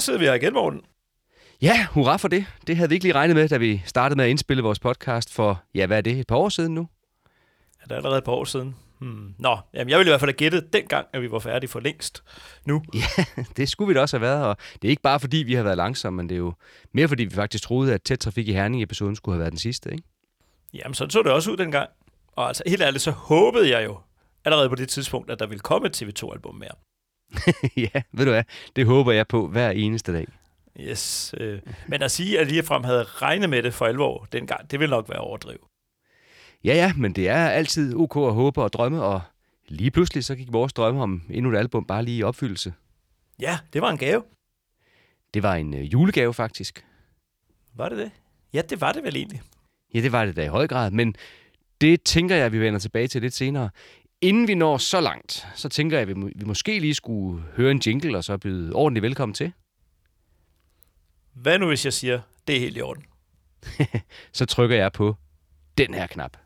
så sidder vi her igen, Morten. Ja, hurra for det. Det havde vi ikke lige regnet med, da vi startede med at indspille vores podcast for, ja, hvad er det, et par år siden nu? Ja, det er allerede et par år siden. Hmm. Nå, jamen jeg ville i hvert fald have gættet dengang, at vi var færdige for længst nu. Ja, det skulle vi da også have været, og det er ikke bare fordi, vi har været langsomme, men det er jo mere fordi, vi faktisk troede, at tæt trafik i Herning-episoden skulle have været den sidste, ikke? Jamen, sådan så det også ud dengang. Og altså, helt ærligt, så håbede jeg jo allerede på det tidspunkt, at der ville komme et TV2-album mere. ja, ved du hvad, det håber jeg på hver eneste dag. Yes, øh, men at sige, at ligefrem havde regnet med det for alvor dengang, det vil nok være overdrivet. Ja, ja, men det er altid ok at håbe og drømme, og lige pludselig så gik vores drømme om endnu et album bare lige i opfyldelse. Ja, det var en gave. Det var en øh, julegave faktisk. Var det det? Ja, det var det vel egentlig. Ja, det var det da i høj grad, men det tænker jeg, vi vender tilbage til lidt senere. Inden vi når så langt, så tænker jeg, at vi, må, vi måske lige skulle høre en jingle og så byde ordentligt velkommen til. Hvad nu, hvis jeg siger, det er helt i orden? så trykker jeg på den her knap.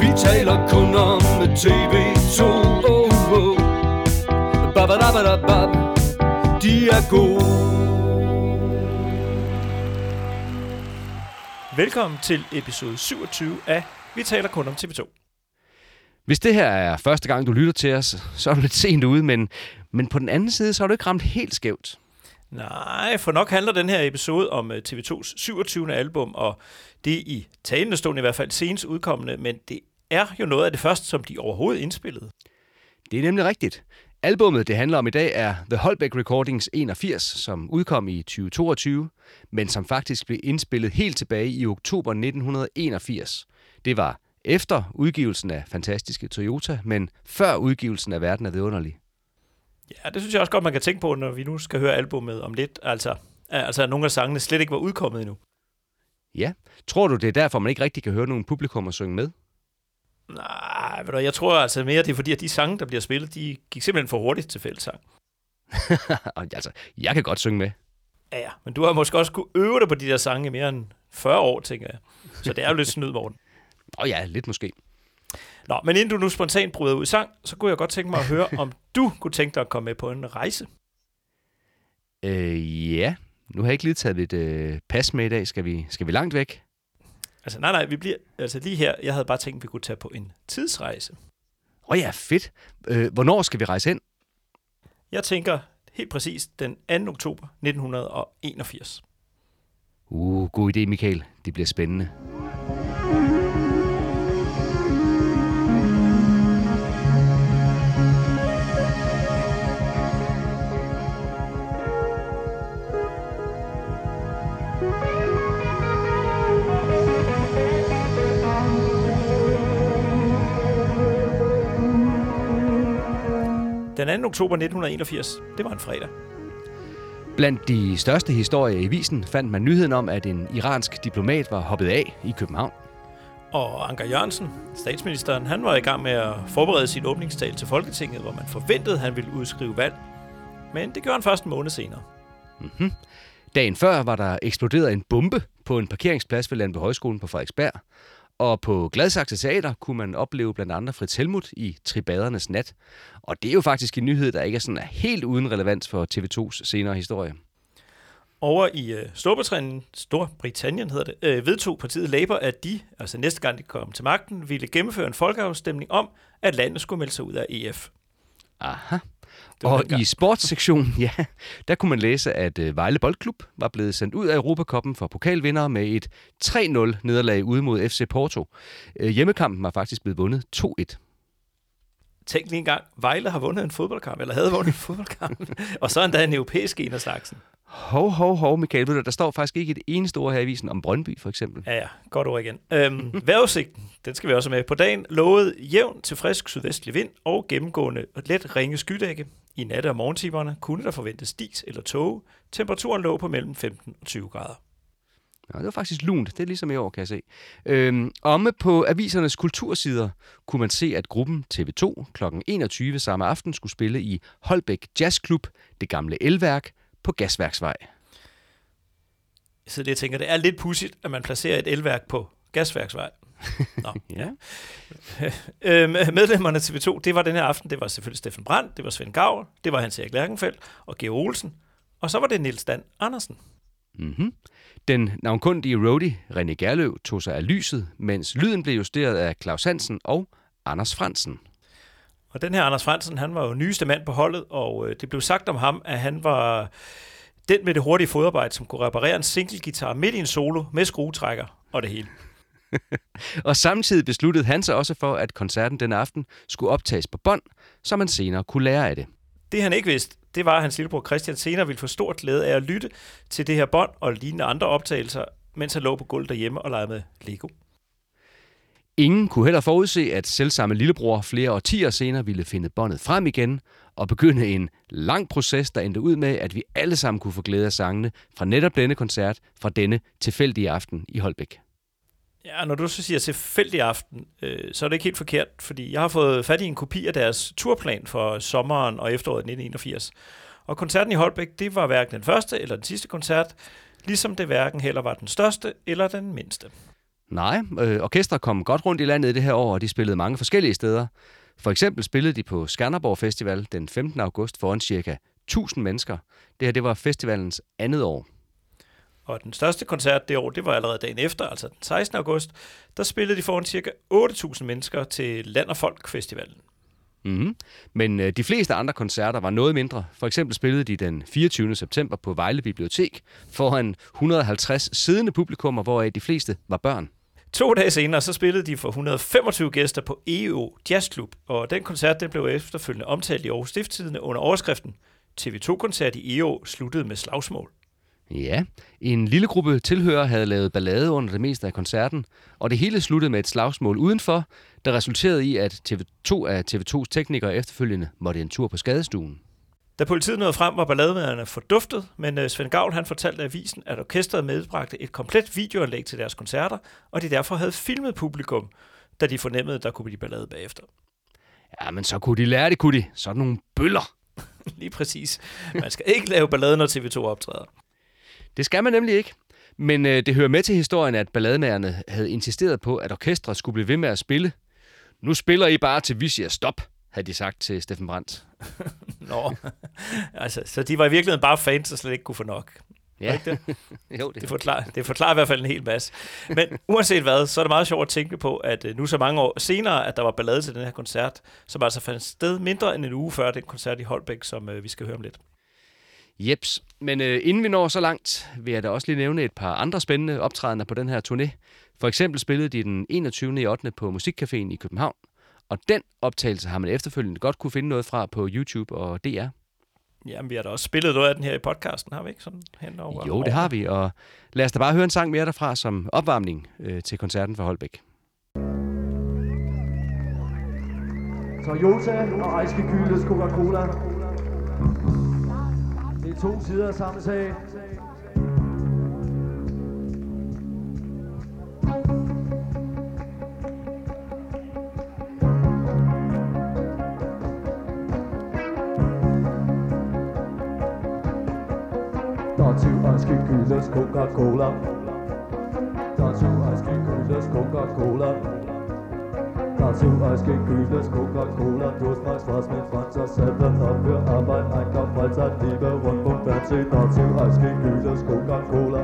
Vi taler kun om TV2 oh, oh. Babadabadabab. De Velkommen til episode 27 af Vi taler kun om TV2. Hvis det her er første gang, du lytter til os, så er du lidt sent ude, men, men på den anden side, så har du ikke ramt helt skævt. Nej, for nok handler den her episode om øh, TV2's 27. album, og det er i talende stund i hvert fald senest udkommende, men det er jo noget af det første, som de overhovedet indspillede. Det er nemlig rigtigt. Albummet, det handler om i dag, er The Holbeck Recordings 81, som udkom i 2022, men som faktisk blev indspillet helt tilbage i oktober 1981. Det var efter udgivelsen af Fantastiske Toyota, men før udgivelsen af Verden er vidunderlig. Ja, det synes jeg også godt, man kan tænke på, når vi nu skal høre albummet om lidt. Altså, altså nogle af sangene slet ikke var udkommet endnu. Ja. Tror du, det er derfor, man ikke rigtig kan høre nogen publikum at synge med? Nej, ved du, jeg tror altså mere, det er fordi, at de sange, der bliver spillet, de gik simpelthen for hurtigt til fællesang. altså, jeg kan godt synge med. Ja, ja, men du har måske også kunne øve dig på de der sange i mere end 40 år, tænker jeg. Så det er jo lidt snyd, Morten. Åh oh ja, lidt måske. Nå, men inden du nu spontant bryder ud i sang, så kunne jeg godt tænke mig at høre, om du kunne tænke dig at komme med på en rejse. Øh, ja. Nu har jeg ikke lige taget et øh, pas med i dag. Skal vi, skal vi langt væk? Altså, nej, nej, vi bliver, altså lige her, jeg havde bare tænkt, at vi kunne tage på en tidsrejse. Åh oh ja, fedt. Øh, hvornår skal vi rejse ind? Jeg tænker helt præcis den 2. oktober 1981. Uh, god idé, Michael. Det bliver spændende. Den 2. oktober 1981, det var en fredag. Blandt de største historier i visen fandt man nyheden om, at en iransk diplomat var hoppet af i København. Og Anker Jørgensen, statsministeren, han var i gang med at forberede sin åbningstal til Folketinget, hvor man forventede, at han ville udskrive valg. Men det gjorde han først en måned senere. Mm-hmm. Dagen før var der eksploderet en bombe på en parkeringsplads ved Landby Højskolen på Frederiksberg. Og på Gladsaxe Teater kunne man opleve blandt andet Fritz Helmut i Tribadernes Nat. Og det er jo faktisk en nyhed, der ikke er sådan helt uden relevans for TV2's senere historie. Over i uh, Storbritannien, Storbritannien hedder det, uh, vedtog partiet Labour, at de, altså næste gang de kom til magten, ville gennemføre en folkeafstemning om, at landet skulle melde sig ud af EF. Aha. Og i sportssektionen, ja, der kunne man læse, at uh, Vejle Boldklub var blevet sendt ud af Europakoppen for pokalvinder med et 3-0 nederlag ude mod FC Porto. Uh, hjemmekampen var faktisk blevet vundet 2-1. Tænk lige en gang, Vejle har vundet en fodboldkamp, eller havde vundet en fodboldkamp, og så endda en europæisk en af slagsen. Hov, hov, hov, Michael, ved du, der står faktisk ikke et eneste ord her i avisen om Brøndby, for eksempel. Ja, ja, godt ord igen. Øhm, vejrudsigten, den skal vi også med. På dagen lovede jævn til frisk sydvestlig vind og gennemgående let ringe skydække. I nat- og morgentimerne kunne der forventes dis eller tåge. Temperaturen lå på mellem 15 og 20 grader. Ja, det var faktisk lunt. Det er ligesom i år, kan jeg se. Øhm, omme på avisernes kultursider kunne man se, at gruppen TV2 kl. 21 samme aften skulle spille i Holbæk Jazzklub, det gamle elværk, på Gasværksvej. Så det, jeg tænker, det er lidt pudsigt, at man placerer et elværk på Gasværksvej. Nå. ja. øh, medlemmerne af TV2, det var den her aften, det var selvfølgelig Steffen Brandt, det var Svend Gavl, det var Hans Erik Lærkenfeldt og Georg Olsen, og så var det Nils Dan Andersen. Mm-hmm. Den navnkundige roadie René Gerløv tog sig af lyset, mens lyden blev justeret af Claus Hansen og Anders Fransen. Og den her Anders Fransen, han var jo nyeste mand på holdet, og øh, det blev sagt om ham, at han var den med det hurtige fodarbejde, som kunne reparere en single guitar midt i en solo med skruetrækker og det hele. Og samtidig besluttede han sig også for, at koncerten den aften skulle optages på bånd, så man senere kunne lære af det. Det han ikke vidste, det var, at hans lillebror Christian senere ville få stor glæde af at lytte til det her bånd og lignende andre optagelser, mens han lå på gulvet derhjemme og legede med Lego. Ingen kunne heller forudse, at selvsamme lillebror flere årtier senere ville finde båndet frem igen og begynde en lang proces, der endte ud med, at vi alle sammen kunne få glæde af sangene fra netop denne koncert fra denne tilfældige aften i Holbæk. Ja, når du så siger tilfældig aften, øh, så er det ikke helt forkert, fordi jeg har fået fat i en kopi af deres turplan for sommeren og efteråret 1981. Og koncerten i Holbæk, det var hverken den første eller den sidste koncert, ligesom det hverken heller var den største eller den mindste. Nej, øh, orkester kom godt rundt i landet i det her år, og de spillede mange forskellige steder. For eksempel spillede de på Skanderborg Festival den 15. august foran ca. 1000 mennesker. Det her det var festivalens andet år. Og den største koncert det år, det var allerede dagen efter, altså den 16. august, der spillede de foran ca. 8.000 mennesker til Land og Folk Festivalen. Mm-hmm. Men øh, de fleste andre koncerter var noget mindre. For eksempel spillede de den 24. september på Vejle Bibliotek foran 150 siddende publikummer, hvoraf de fleste var børn. To dage senere, så spillede de for 125 gæster på EO Jazz Club, og den koncert den blev efterfølgende omtalt i Aarhus Stifttidende under overskriften TV2-koncert i EO sluttede med slagsmål. Ja, en lille gruppe tilhører havde lavet ballade under det meste af koncerten, og det hele sluttede med et slagsmål udenfor, der resulterede i, at TV2 af TV2's teknikere efterfølgende måtte en tur på skadestuen. Da politiet nåede frem, var ballademagerne forduftet, men øh, Svend Gavl han fortalte avisen, at orkestret medbragte et komplet videoanlæg til deres koncerter, og de derfor havde filmet publikum, da de fornemmede, at der kunne blive ballade bagefter. Ja, men så kunne de lære det, kunne de. Sådan nogle bøller. Lige præcis. Man skal ikke lave ballade, når TV2 optræder. Det skal man nemlig ikke. Men øh, det hører med til historien, at ballademagerne havde insisteret på, at orkestret skulle blive ved med at spille. Nu spiller I bare til vi siger stop, havde de sagt til Steffen Brandt. Nå, altså, så de var i virkeligheden bare fans, der slet ikke kunne få nok. Ja, Ikke det? jo, det Det forklarer, det forklarer i hvert fald en hel masse. Men uanset hvad, så er det meget sjovt at tænke på, at øh, nu så mange år senere, at der var ballade til den her koncert, som altså fandt sted mindre end en uge før den koncert i Holbæk, som øh, vi skal høre om lidt. Jeps. Men øh, inden vi når så langt, vil jeg da også lige nævne et par andre spændende optrædener på den her turné. For eksempel spillede de den 21. i 8. på Musikcaféen i København. Og den optagelse har man efterfølgende godt kunne finde noget fra på YouTube og DR. Jamen, vi har da også spillet noget af den her i podcasten, har vi ikke? Sådan hen over Jo, det har vi, og lad os da bare høre en sang mere derfra som opvarmning øh, til koncerten for Holbæk. Toyota og Ejske Kyles Coca-Cola. To sider af samme sag. Der er to Ejske Kyles Coca-Cola. Der er to Ejske Kyles Coca-Cola. Der er to Ejske Kyles Coca-Cola Du har straks fars med Frans og Satten op Hør arbejde, ejendom, fredsat, livet rundt på danse Der er to Ejske Kyles Coca-Cola.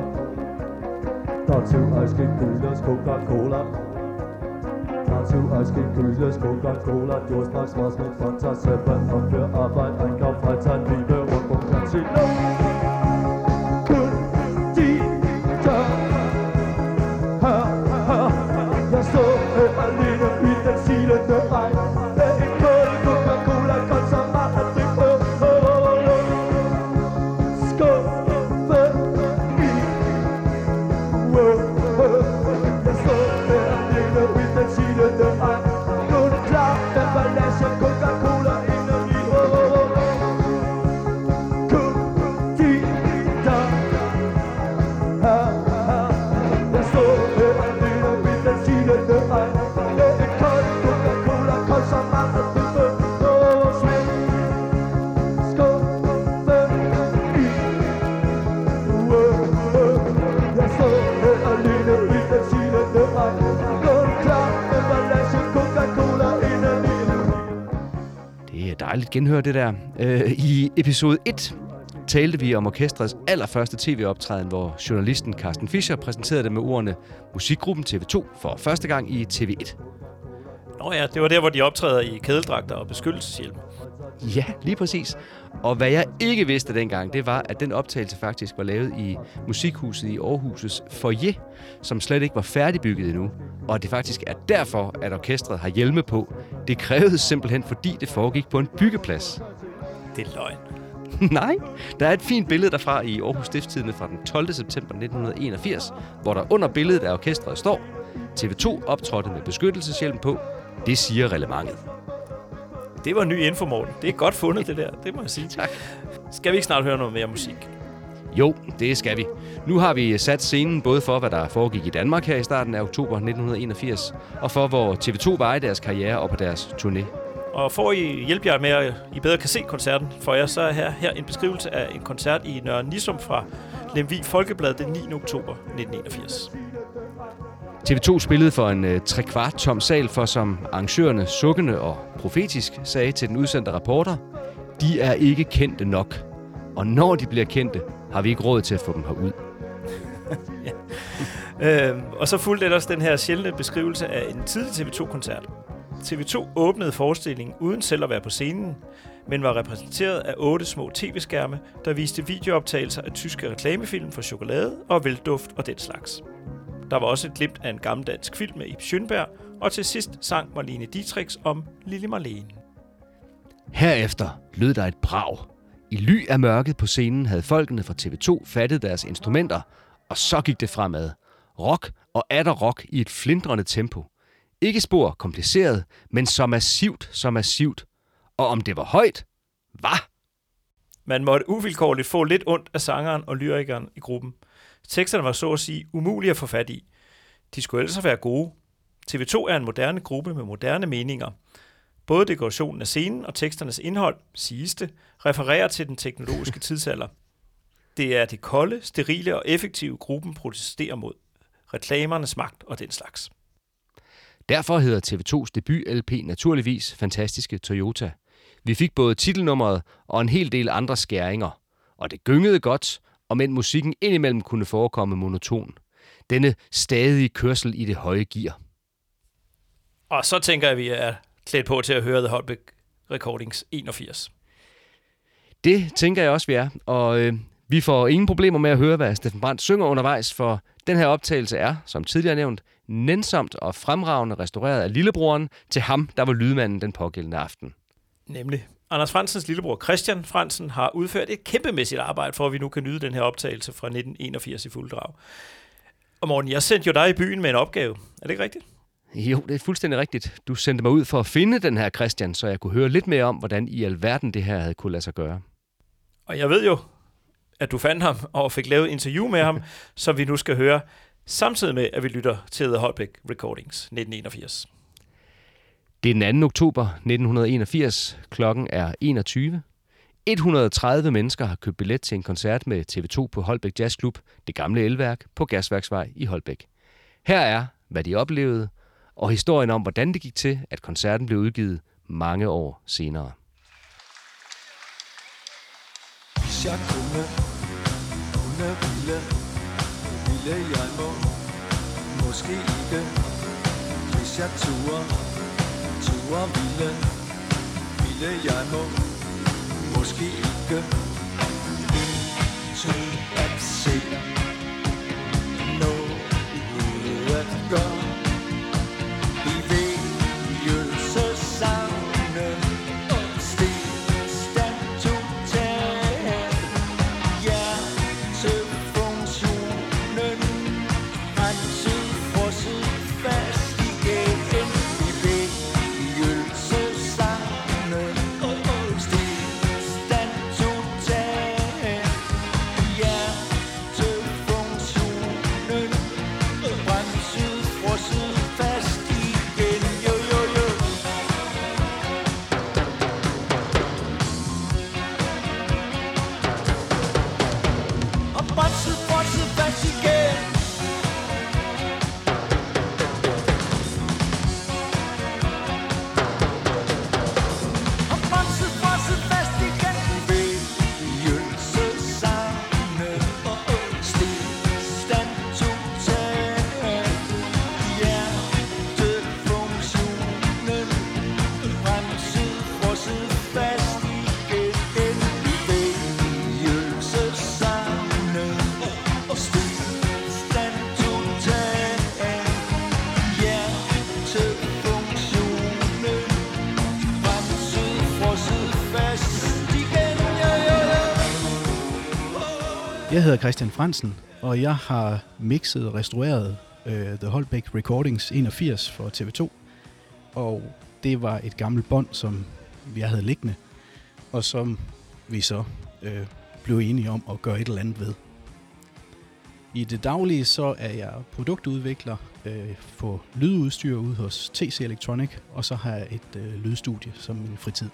Der er to Ejske Kyles Coca-Cola. Der er to Ejske Kyles Coca-Cola Du har straks fars med Frans og Satten op Hør arbejde, ejendom, fredsat, livet dejligt genhør det der. Øh, I episode 1 talte vi om orkestrets allerførste tv-optræden, hvor journalisten Carsten Fischer præsenterede det med ordene Musikgruppen TV2 for første gang i TV1. Nå ja, det var der, hvor de optræder i kædeldragter og beskyttelseshjelm. Ja, lige præcis. Og hvad jeg ikke vidste dengang, det var, at den optagelse faktisk var lavet i Musikhuset i Aarhus' foyer, som slet ikke var færdigbygget endnu. Og det faktisk er derfor, at orkestret har hjelme på. Det krævede simpelthen, fordi det foregik på en byggeplads. Det er løgn. Nej, der er et fint billede derfra i Aarhus Stiftstidende fra den 12. september 1981, hvor der under billedet af orkestret står, TV2 optrådte med beskyttelseshjelm på. Det siger relevantet. Det var ny info, Morten. Det er godt fundet, det der. Det må jeg sige. Tak. Skal vi ikke snart høre noget mere musik? Jo, det skal vi. Nu har vi sat scenen både for, hvad der foregik i Danmark her i starten af oktober 1981, og for, hvor TV2 var i deres karriere og på deres turné. Og for at I hjælpe jer med, at I bedre kan se koncerten for jer, så er her, her en beskrivelse af en koncert i Nørre Nissum fra Lemvig Folkeblad den 9. oktober 1981. TV2 spillede for en øh, trekvart tom sal, for som arrangørerne sukkende og profetisk sagde til den udsendte reporter, de er ikke kendte nok. Og når de bliver kendte, har vi ikke råd til at få dem herud. Øhm, og så fulgte ellers den her sjældne beskrivelse af en tidlig TV2-koncert. TV2 åbnede forestillingen uden selv at være på scenen, men var repræsenteret af otte små tv-skærme, der viste videooptagelser af tyske reklamefilm for chokolade og velduft og den slags. Der var også et glimt af en gammeldansk film med Ib Schønberg, og til sidst sang Marlene Dietrich om Lille Marlene. Herefter lød der et brag. I ly af mørket på scenen havde folkene fra TV2 fattet deres instrumenter, og så gik det fremad. Rock og atter rock i et flindrende tempo. Ikke spor kompliceret, men så massivt, så massivt. Og om det var højt? Hvad? Man måtte uvilkårligt få lidt ondt af sangeren og lyrikeren i gruppen. Teksterne var så at sige umulige at få fat i. De skulle ellers være gode. TV2 er en moderne gruppe med moderne meninger. Både dekorationen af scenen og teksternes indhold, siges det, refererer til den teknologiske tidsalder. Det er det kolde, sterile og effektive gruppen protesterer mod. Reklamernes magt og den slags. Derfor hedder TV2's debut-LP naturligvis Fantastiske Toyota. Vi fik både titelnummeret og en hel del andre skæringer. Og det gyngede godt, og men musikken indimellem kunne forekomme monoton. Denne stadige kørsel i det høje gear. Og så tænker jeg, at vi er klædt på til at høre The Holbeck Recordings 81. Det tænker jeg også, vi er. Og øh, vi får ingen problemer med at høre, hvad Steffen Brandt synger undervejs, for den her optagelse er, som tidligere nævnt, nænsomt og fremragende restaureret af lillebroren til ham, der var lydmanden den pågældende aften. Nemlig. Anders Fransens lillebror Christian Fransen har udført et kæmpemæssigt arbejde for, at vi nu kan nyde den her optagelse fra 1981 i fuld drag. Og Morten, jeg sendte jo dig i byen med en opgave. Er det ikke rigtigt? Jo, det er fuldstændig rigtigt. Du sendte mig ud for at finde den her Christian, så jeg kunne høre lidt mere om, hvordan i alverden det her havde kunne lade sig gøre. Og jeg ved jo, at du fandt ham og fik lavet et interview med ham, som vi nu skal høre, samtidig med, at vi lytter til The Holbeck Recordings 1981. Det er den 2. oktober 1981. Klokken er 21. 130 mennesker har købt billet til en koncert med TV2 på Holbæk Jazzklub, det gamle elværk på Gasværksvej i Holbæk. Her er, hvad de oplevede, og historien om, hvordan det gik til, at koncerten blev udgivet mange år senere. Hvis jeg kunne, kunne ville, ville jeg må, måske ikke. Hvis jeg turde, turde ville, ville jeg må, måske ikke. til at se, noget at gøre. Hedder Christian Fransen, og jeg har mixet og restaureret uh, The Holbæk Recordings 81 for TV2. Og det var et gammelt bånd, som jeg havde liggende, og som vi så uh, blev enige om at gøre et eller andet ved. I det daglige så er jeg produktudvikler øh, for lydudstyr ude hos TC Electronic, og så har jeg et øh, lydstudie som min fritid.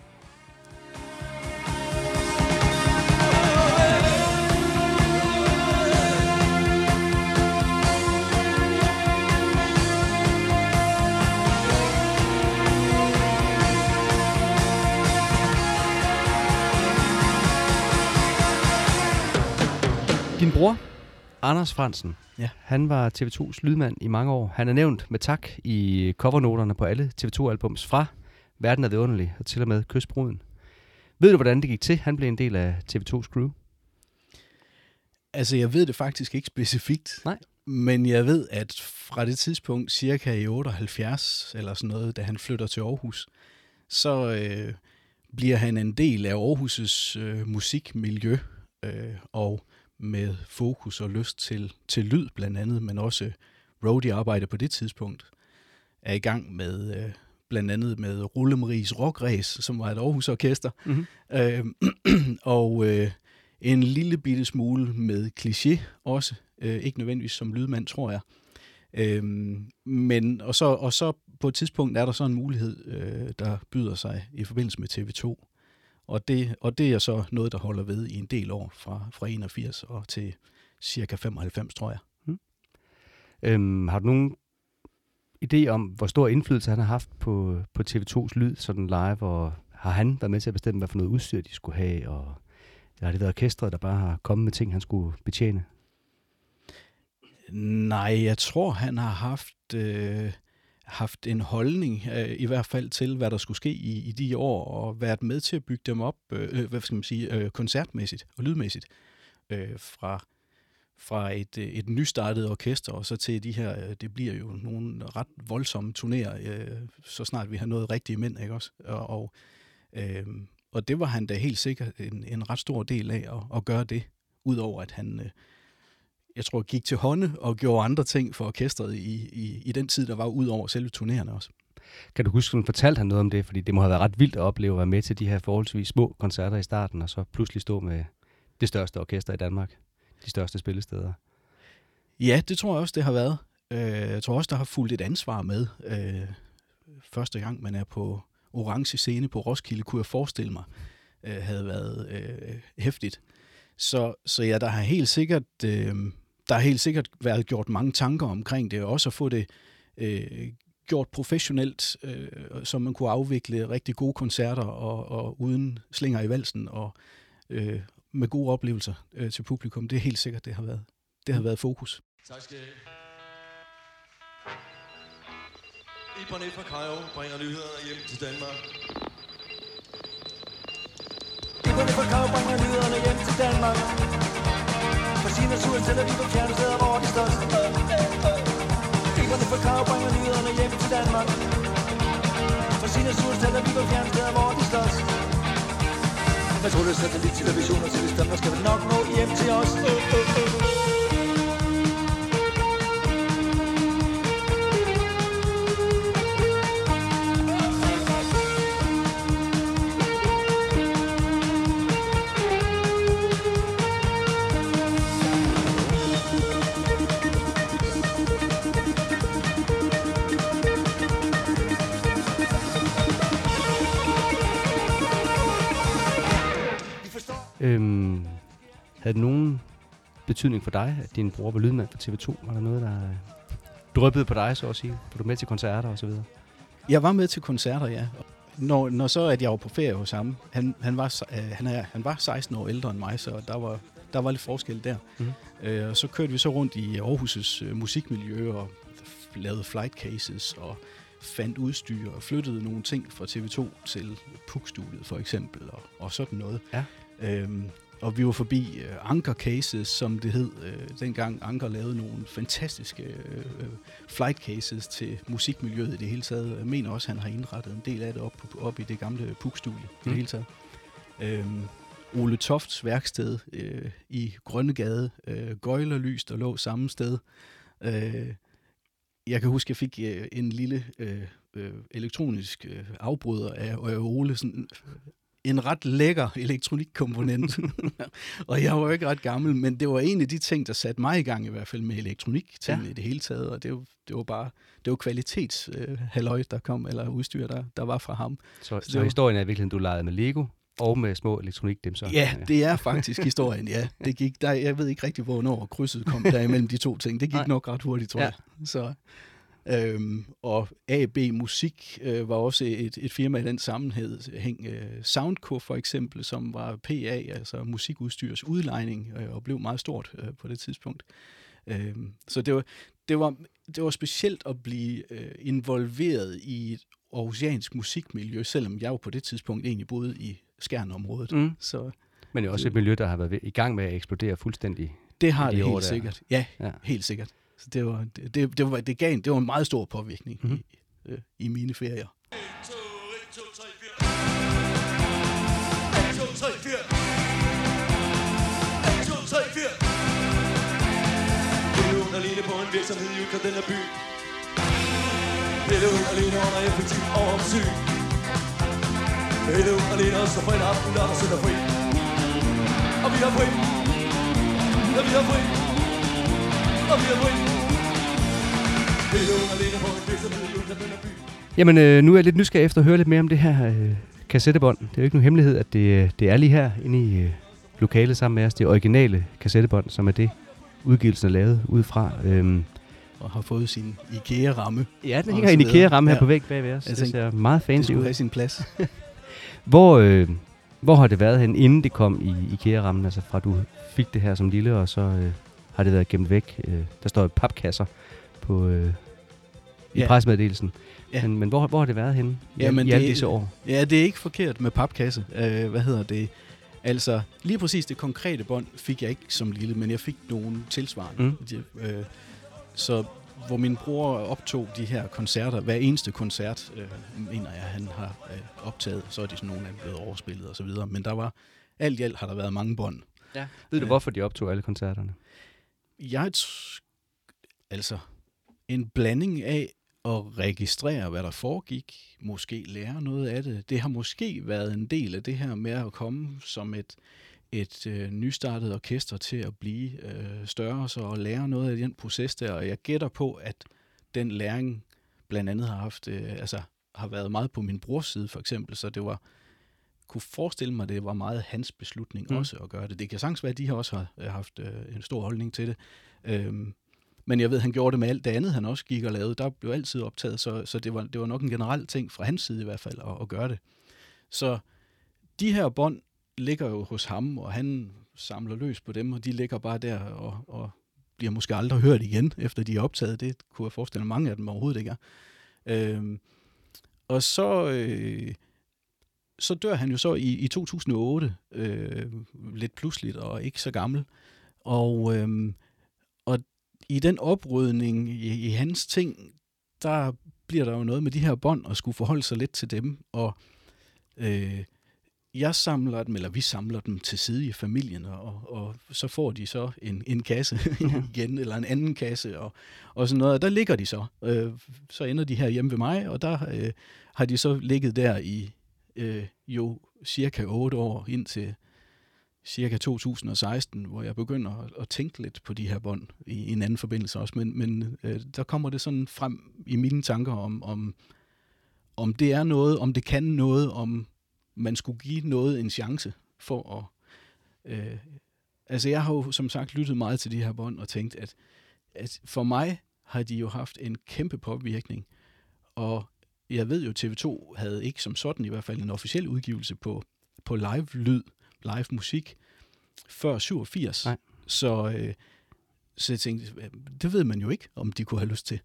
Din bror, Anders Fransen, Ja. han var TV2's lydmand i mange år. Han er nævnt med tak i covernoterne på alle TV2-albums fra Verden er det underlige og til og med Kystbruden. Ved du, hvordan det gik til? Han blev en del af TV2's crew. Altså, jeg ved det faktisk ikke specifikt. Nej. Men jeg ved, at fra det tidspunkt, cirka i 78 eller sådan noget, da han flytter til Aarhus, så øh, bliver han en del af Aarhus' øh, musikmiljø, øh, og med fokus og lyst til, til lyd blandt andet, men også roadie-arbejde på det tidspunkt, er i gang med øh, blandt andet med Rulle Maries Rockræs, som var et Aarhus-orkester, Mhm. øh, og øh, en lille bitte smule med kliché også, øh, ikke nødvendigvis som lydmand, tror jeg. Øhm, men, og så, og så på et tidspunkt er der så en mulighed, øh, der byder sig i forbindelse med TV2. Og det, og det er så noget, der holder ved i en del år, fra, fra 81 og til cirka 95, tror jeg. Øhm, har du nogen idé om, hvor stor indflydelse han har haft på, på TV2's lyd sådan live, og har han været med til at bestemme, hvad for noget udstyr de skulle have, og eller har det været orkestret, der bare har kommet med ting, han skulle betjene? Nej, jeg tror, han har haft, øh, haft en holdning, øh, i hvert fald til, hvad der skulle ske i, i de år, og været med til at bygge dem op, øh, øh, hvad skal man sige, øh, koncertmæssigt og lydmæssigt, øh, fra, fra et, øh, et nystartet orkester, og så til de her, øh, det bliver jo nogle ret voldsomme turnéer, øh, så snart vi har nået rigtige mænd, ikke også? Og, og, øh, og det var han da helt sikkert en, en ret stor del af at, at gøre det, udover at han... Øh, jeg tror, gik til hånde og gjorde andre ting for orkestret i, i, i den tid, der var ud over selve turnerende også. Kan du huske, sådan fortalte han noget om det? Fordi det må have været ret vildt at opleve at være med til de her forholdsvis små koncerter i starten, og så pludselig stå med det største orkester i Danmark. De største spillesteder. Ja, det tror jeg også, det har været. Øh, Jeg tror også, der har fulgt et ansvar med. Øh, Første gang, man er på orange scene på Roskilde, kunne jeg forestille mig, øh, havde været hæftigt. Så, så ja, der har helt sikkert... Øh, der har helt sikkert været gjort mange tanker omkring det, og også at få det øh, gjort professionelt, øh, så man kunne afvikle rigtig gode koncerter og, og uden slinger i valsen og øh, med gode oplevelser øh, til publikum. Det er helt sikkert, det har været, det har været fokus. Tak skal I have. Iberne fra Kajo bringer nyheder hjem til Danmark. Iberne fra Kav bringer nyhederne hjem til Danmark for sin natur sender vi på fjerne steder, hvor de største Biberne fra Kav bringer nyhederne hjem til Danmark For sin natur sender vi på fjerne steder, hvor de største Hvad tror du, satellit, television og televisioner skal vi nok nå hjem til os? Øh, øh, øh. Øhm, havde det nogen betydning for dig, at din bror var lydmand for TV2? Var der noget, der øh, dryppede på dig, så at sige? Var du med til koncerter og så videre? Jeg var med til koncerter, ja. Når, når så at jeg var på ferie hos ham, han, han, var, øh, han, er, han var 16 år ældre end mig, så der var, der var lidt forskel der. Mhm. Øh, og så kørte vi så rundt i Aarhus' øh, musikmiljø og lavede flight cases og fandt udstyr og flyttede nogle ting fra TV2 til PUK-studiet for eksempel og, og sådan noget. Ja. Øhm, og vi var forbi øh, Anker Cases, som det hed øh, dengang. Anker lavede nogle fantastiske øh, øh, flight cases til musikmiljøet i det hele taget. Jeg mener også, at han har indrettet en del af det op, op i det gamle PUK-studie i Mm. det hele taget. Øhm, Ole Tofts værksted øh, i Grønnegade. Øh, Gøjlerlys, der lå samme sted. Øh, jeg kan huske, jeg fik øh, en lille øh, øh, elektronisk øh, afbryder af, Ole. Sådan, en ret lækker elektronikkomponent. og jeg var jo ikke ret gammel, men det var en af de ting, der satte mig i gang i hvert fald med elektronik ja. i det hele taget. Og det, var- det var bare det var kvalitets øh, halløj, der kom, eller udstyr, der, der var fra ham. Så, det så var- historien er virkelig, at du legede med Lego og med små elektronikdimser. Ja, det er faktisk historien, ja. Det gik, der, jeg ved ikke rigtig, hvornår krydset kom der imellem de to ting. Det gik Nej. nok ret hurtigt, tror Ja. jeg. Så, øhm, og AB Musik øh, var også et, et firma i den sammenhæng. Øh, Soundco for eksempel, som var PA, altså musikudstyrs udlejning, øh, og blev meget stort øh, på det tidspunkt. Øhm, så det var, det, var, det var specielt at blive øh, involveret i et aarhusiansk musikmiljø, selvom jeg jo på det tidspunkt egentlig boede i Skjernområdet. Mm. Så Men det er også et miljø, der har været i gang med at eksplodere fuldstændig. det har det helt der. sikkert. Ja. ja, helt sikkert. Så det var, det, det, det, var, det, gav en, det var en meget stor påvirkning Mhm. mm-hmm. i, øh, i mine ferier. 1, 2, 1, 2, 3, 4. 1, 2, 3, 4. 1, 2, 3, 4. Pille hun alene på en virksomhed i ud den her by. Pille hun alene under effektiv oversyn. Pille hun alene og så fredag aften, lørdag, søndag fri. Og vi har fri. Ja, vi har fri. Og vi har by. Jamen, øh, nu er jeg lidt nysgerrig efter at høre lidt mere om det her øh, kassettebånd. Det er jo ikke nogen hemmelighed, at det, øh, det er lige her inde i øh, lokalet sammen med os. Det originale kassettebånd, som er det, udgivelsen er lavet ud fra. Øhm, Og har fået sin IKEA-ramme. ja, den hænger en. IKEA-ramme her Ja. på væg bag ved os. Jeg Det ser meget Det fancy ud. have sin plads. Hvor, øh, hvor har det været hen, inden det kom i IKEA-rammen? Altså fra du fik det her som lille, og så øh, har det været gemt væk. Øh, der står jo papkasser på, øh, i Ja. pressemeddelelsen. Ja. Men, men hvor, hvor har det været henne i, Jamen, i alle det- disse år? Ja, det er ikke forkert med papkasse. Øh, hvad hedder det? Altså, lige præcis det konkrete bånd fik jeg ikke som lille, men jeg fik nogle tilsvarende. Mm. De, øh, så hvor min bror optog de her koncerter, hver eneste koncert, øh, mener jeg, han har øh, optaget, så er de sådan nogle af dem blevet overspillet og så videre. Men der var, alt i alt har der været mange bånd. Ja. Ved du, Ja. hvorfor de optog alle koncerterne? Jeg t- altså en blanding af at registrere, hvad der foregik, måske lære noget af det. Det har måske været en del af det her med at komme som et, et øh, nystartet orkester til at blive øh, større, så og lære noget af den proces der. Og jeg gætter på, at den læring blandt andet har haft, øh, altså har været meget på min brors side for eksempel, så det var kunne forestille mig, det var meget hans beslutning Mm. også at gøre det. Det kan sagtens være, at de har også har øh, haft øh, en stor holdning til det. Øhm, men jeg ved, at han gjorde det med alt det andet, han også gik og lavede. Der blev altid optaget, så, så det, var, det var nok en generel ting fra hans side i hvert fald at, at gøre det. Så de her bånd ligger jo hos ham, og han samler løs på dem, og de ligger bare der og, og bliver måske aldrig hørt igen, efter de er optaget. Det kunne jeg forestille mig, mange af dem overhovedet ikke er. Øhm, og så, øh, så dør han jo så i, i 2008, øh, lidt pludseligt og ikke så gammel. Og, øh, og i den oprydning i, i hans ting, der bliver der jo noget med de her bånd og skulle forholde sig lidt til dem. Og øh, jeg samler dem, eller vi samler dem til side i familien, og, og så får de så en, en kasse igen, eller en anden kasse, og, og sådan noget. Og der ligger de så. Øh, så ender de her hjemme ved mig, og der øh, har de så ligget der i øh, jo cirka 8 år indtil cirka 2016, hvor jeg begynder at, at tænke lidt på de her bånd i, i en anden forbindelse også. Men, men øh, der kommer det sådan frem i mine tanker om, om, om det er noget, om det kan noget, om man skulle give noget en chance for at... Øh, altså jeg har jo som sagt lyttet meget til de her bånd og tænkt, at, at for mig har de jo haft en kæmpe påvirkning, og jeg ved jo, TV2 havde ikke som sådan i hvert fald en officiel udgivelse på, på live-lyd, live-musik, før 87. Nej. Så, øh, så jeg tænkte, det ved man jo ikke, om de kunne have lyst til.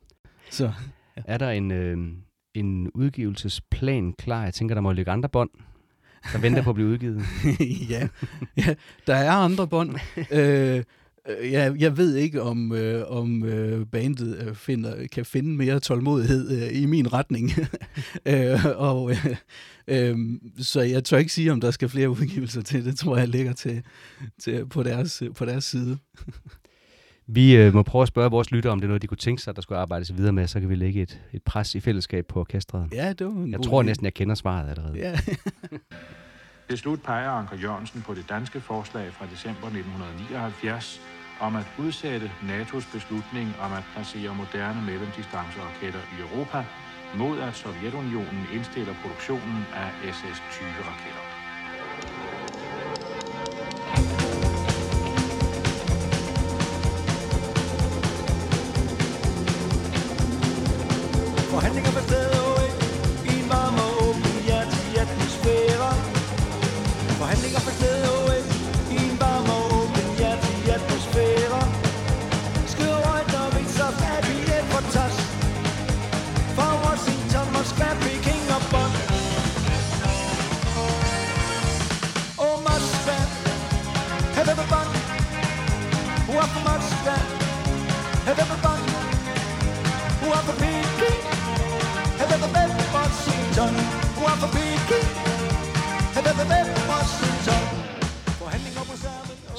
så Er der en, øh, en udgivelsesplan klar? Jeg tænker, der må ligge andre bånd, der venter på at blive udgivet. ja, ja, der er andre bånd. Øh, Jeg, jeg ved ikke, om, øh, om øh, bandet øh, finder, kan finde mere tålmodighed øh, i min retning. øh, og, øh, øh, så jeg tør ikke sige, om der skal flere udgivelser til. Det tror jeg ligger til, til på, deres, på deres side. Vi øh, må prøve at spørge vores lyttere, om det er noget, de kunne tænke sig, der skulle arbejdes videre med, så kan vi lægge et, et pres i fællesskab på orkestret. Ja, det var en Jeg god tror idé. næsten, jeg kender svaret allerede. Ja. Til slut peger Anker Jørgensen på det danske forslag fra december 1979 om at udsætte NATO's beslutning om at placere moderne mellemdistanceraketter i Europa, mod at Sovjetunionen indstiller produktionen af SS-20-raketter.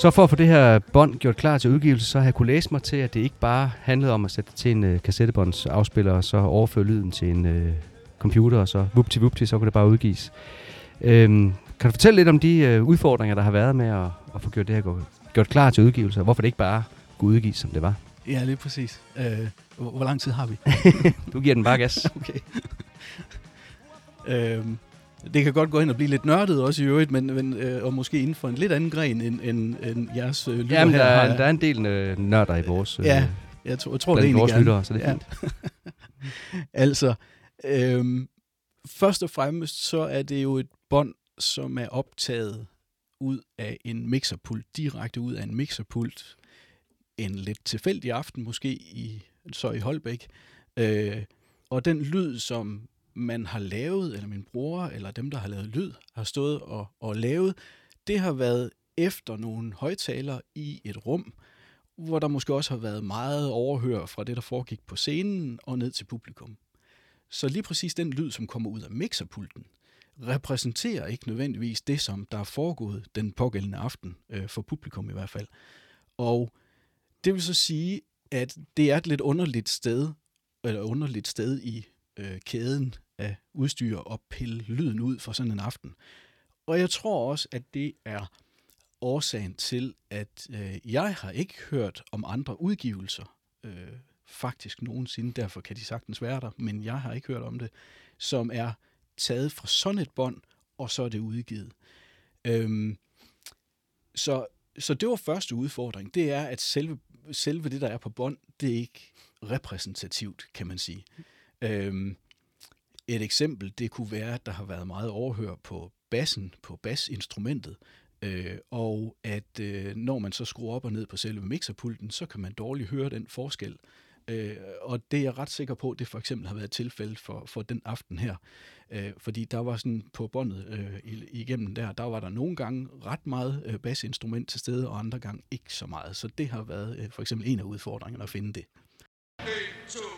Så for at få det her bånd gjort klar til udgivelse, så har jeg kunne læse mig til, at det ikke bare handlede om at sætte det til en øh, kassettebåndsafspiller, og så overføre lyden til en øh, computer, og så vupti vupti, så kunne det bare udgives. Øhm, kan du fortælle lidt om de øh, udfordringer, der har været med at, at få gjort det her gjort klar til udgivelse, og hvorfor det ikke bare kunne udgives, som det var? ja, lige præcis. Øh, hvor, hvor lang tid har vi? Du giver den bare gas. Okay. øhm, det kan godt gå ind og blive lidt nørdet også i øvrigt, men, men øh, og måske inden for en lidt anden gren end, end, end jeres øh, lytter Jamen, her. der, er, der er en del øh, nørder i vores, øh, Ja, jeg, tror, jeg tror det egentlig vores gerne. lyttere, så det er Ja. fint. altså, øhm, først og fremmest så er det jo et bånd, som er optaget ud af en mixerpult, direkte ud af en mixerpult, en lidt tilfældig aften måske i, så i Holbæk. Øh, og den lyd, som man har lavet, eller min bror, eller dem, der har lavet lyd, har stået og, og lavet, det har været efter nogle højtalere i et rum, hvor der måske også har været meget overhør fra det, der foregik på scenen og ned til publikum. Så lige præcis den lyd, som kommer ud af mixerpulten, repræsenterer ikke nødvendigvis det, som der er foregået den pågældende aften, øh, for publikum i hvert fald. Og det vil så sige, at det er et lidt underligt sted, eller underligt sted i øh, kæden af udstyr og pille lyden ud for sådan en aften. Og jeg tror også, at det er årsagen til, at øh, jeg har ikke hørt om andre udgivelser, øh, faktisk nogensinde, derfor kan de sagtens være der, men jeg har ikke hørt om det, som er taget fra sådan et bånd, og så er det udgivet. Øhm, så, så det var første udfordring, det er, at selve, selve det, der er på bånd, det er ikke repræsentativt, kan man sige. Øhm, et eksempel, det kunne være, at der har været meget overhør på bassen, på basinstrumentet, øh, og at øh, når man så skruer op og ned på selve mixerpulten, så kan man dårligt høre den forskel. Øh, og det er jeg ret sikker på, det for eksempel har været tilfældet for, for den aften her. Øh, fordi der var sådan på båndet øh, igennem der, der var der nogle gange ret meget øh, basinstrument til stede, og andre gange ikke så meget. Så det har været øh, for eksempel en af udfordringerne at finde det. 1, 2, 1, 2,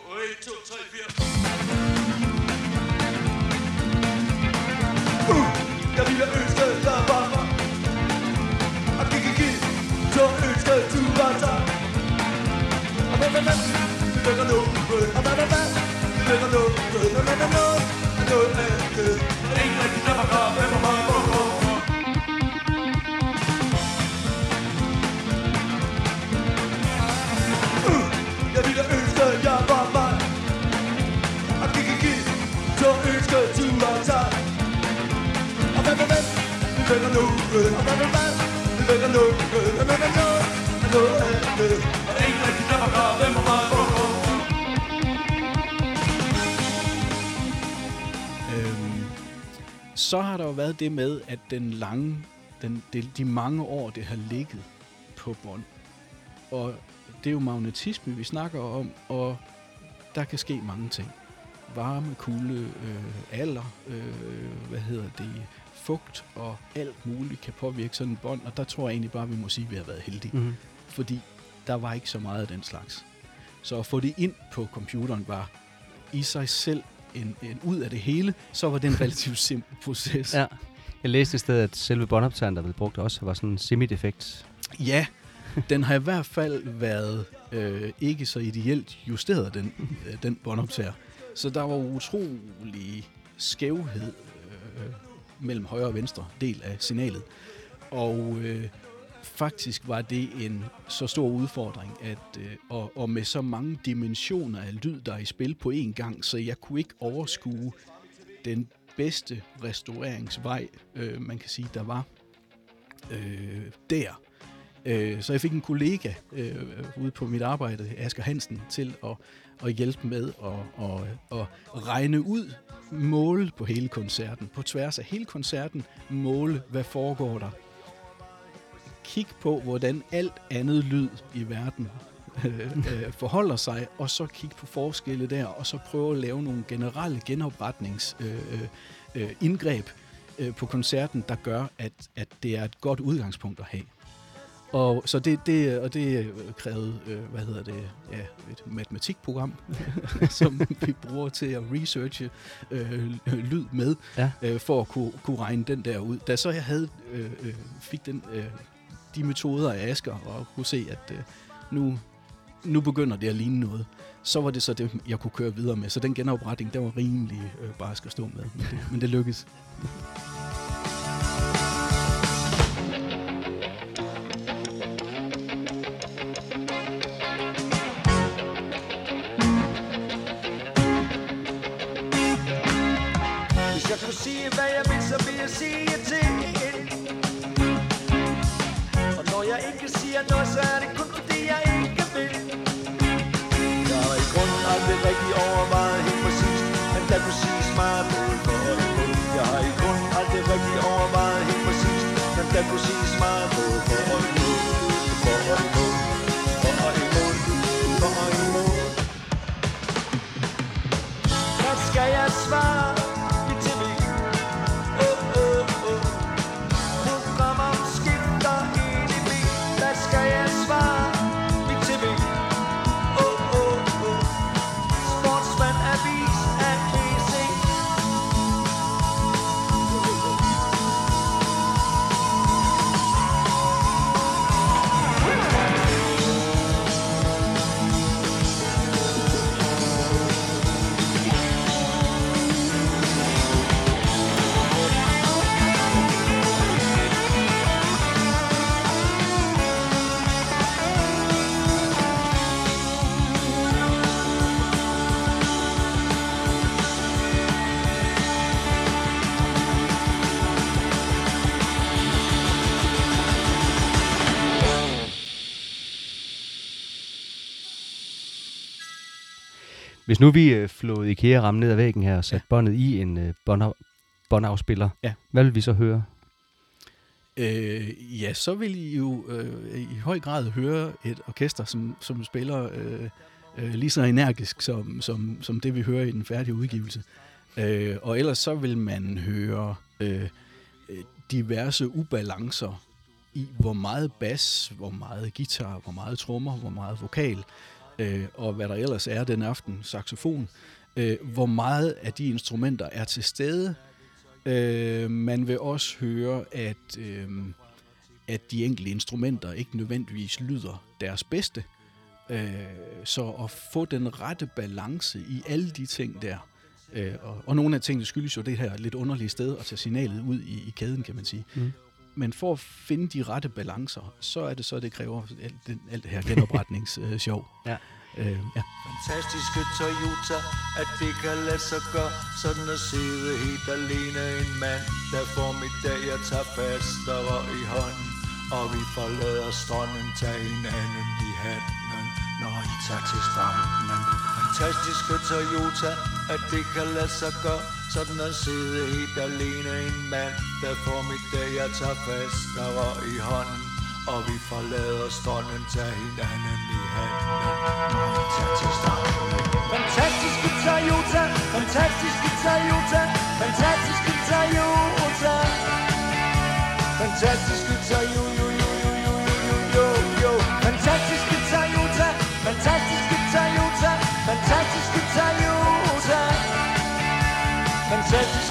Og hvad, hvad, hvad? Vi lægger noget. Og hvad, hvad, hvad? Vi lægger noget. Noget, noget, noget, det. Rigtig, der. Hvem. Og. Så der. Hvor, så har der jo været det med, at den lange, den, de, de mange år, det har ligget på bånd. Og det er jo magnetisme, vi snakker om, og der kan ske mange ting. Varme, kulde, øh, alder, øh, hvad hedder det, fugt og alt muligt kan påvirke sådan en bånd, og der tror jeg egentlig bare, vi må sige, at vi har været heldige. Mm-hmm. Fordi der var ikke så meget af den slags. Så at få det ind på computeren var i sig selv en, en ud af det hele, så var det en relativt simpel proces. Ja. Jeg læste et sted, at selve båndoptageren, der blev brugt, også var sådan en semi-defekt. Ja, den har i hvert fald været øh, ikke så ideelt justeret, den, øh, den båndoptager. Så der var utrolig skævhed øh, mellem højre og venstre del af signalet. Og øh, faktisk var det en så stor udfordring, at øh, og, og med så mange dimensioner af lyd, der er i spil på én gang, så jeg kunne ikke overskue den bedste restaureringsvej, øh, man kan sige, der var øh, der. Øh, så jeg fik en kollega øh, ude på mit arbejde, Asger Hansen, til at, at hjælpe med at, at, at regne ud, måle på hele koncerten, på tværs af hele koncerten, måle, hvad foregår der. Kig på, hvordan alt andet lyd i verden øh, øh, forholder sig, og så kigge på forskelle der, og så prøve at lave nogle generelle genopretningsindgreb øh, øh, indgreb, øh, på koncerten, der gør, at, at det er et godt udgangspunkt at have. Og så det, det, og det øh, krævede, øh, hvad hedder det, ja, et matematikprogram, som vi bruger til at researche øh, lyd med, Ja. øh, for at kunne, kunne regne den der ud. Da så jeg havde øh, øh, fik den, øh, de metoder af Asker, og kunne se, at øh, nu, nu begynder det at ligne noget, så var det så det, jeg kunne køre videre med. Så den genopretning, der var rimelig øh, bare at stå med. Men det, men det lykkedes. Ikke siger noget, Hvis nu vi øh, flåede IKEA-rammen ned ad væggen her og satte ja. båndet i en øh, båndaf- båndafspiller, Ja. hvad vil vi så høre? Øh, ja, så vil I jo øh, i høj grad høre et orkester, som, som spiller øh, øh, lige så energisk som, som, som det, vi hører i den færdige udgivelse. Øh, og ellers så vil man høre øh, øh, diverse ubalancer i, hvor meget bas, hvor meget guitar, hvor meget trommer, hvor meget vokal, øh, øh, og hvad der ellers er den aften, saxofon. Øh, hvor meget af de instrumenter er til stede, Øh, man vil også høre, at, øh, at de enkelte instrumenter ikke nødvendigvis lyder deres bedste. Øh, så at få den rette balance i alle de ting der, øh, og, og nogle af tingene skyldes jo det her lidt underlige sted at tage signalet ud i, i kæden, kan man sige. Mm. Men for at finde de rette balancer, så er det så, det kræver alt, det, alt det her genopretningsshow. Ja. Øh, ja. Fantastiske Toyota, at det kan lade sig gøre Sådan at sidde helt alene En mand, der får mit dag Jeg tager fastere i hånden Og vi forlader stranden Tag hinanden i handen Når I tager til stranden Fantastiske Toyota, at det kan lade sig gøre Sådan at sidde helt alene En mand, der får mit dag Jeg tager fastere i hånden og vi forlader stranden, tager hinanden i handen, når vi tager til stranden. Fantastiske Toyota, fantastiske Toyota, fantastiske Toyota. Fantastiske Texas.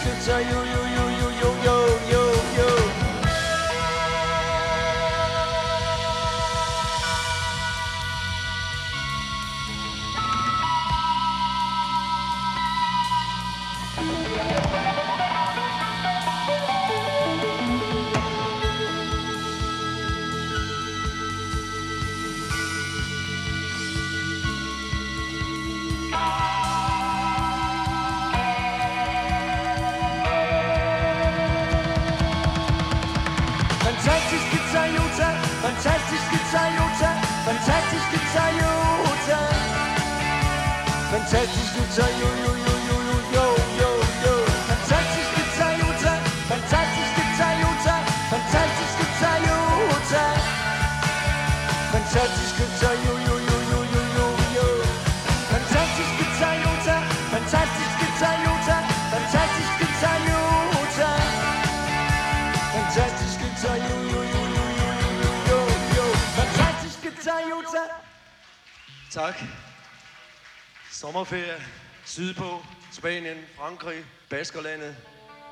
Sommerferie, sydpå, Spanien, Frankrig, Baskerlandet,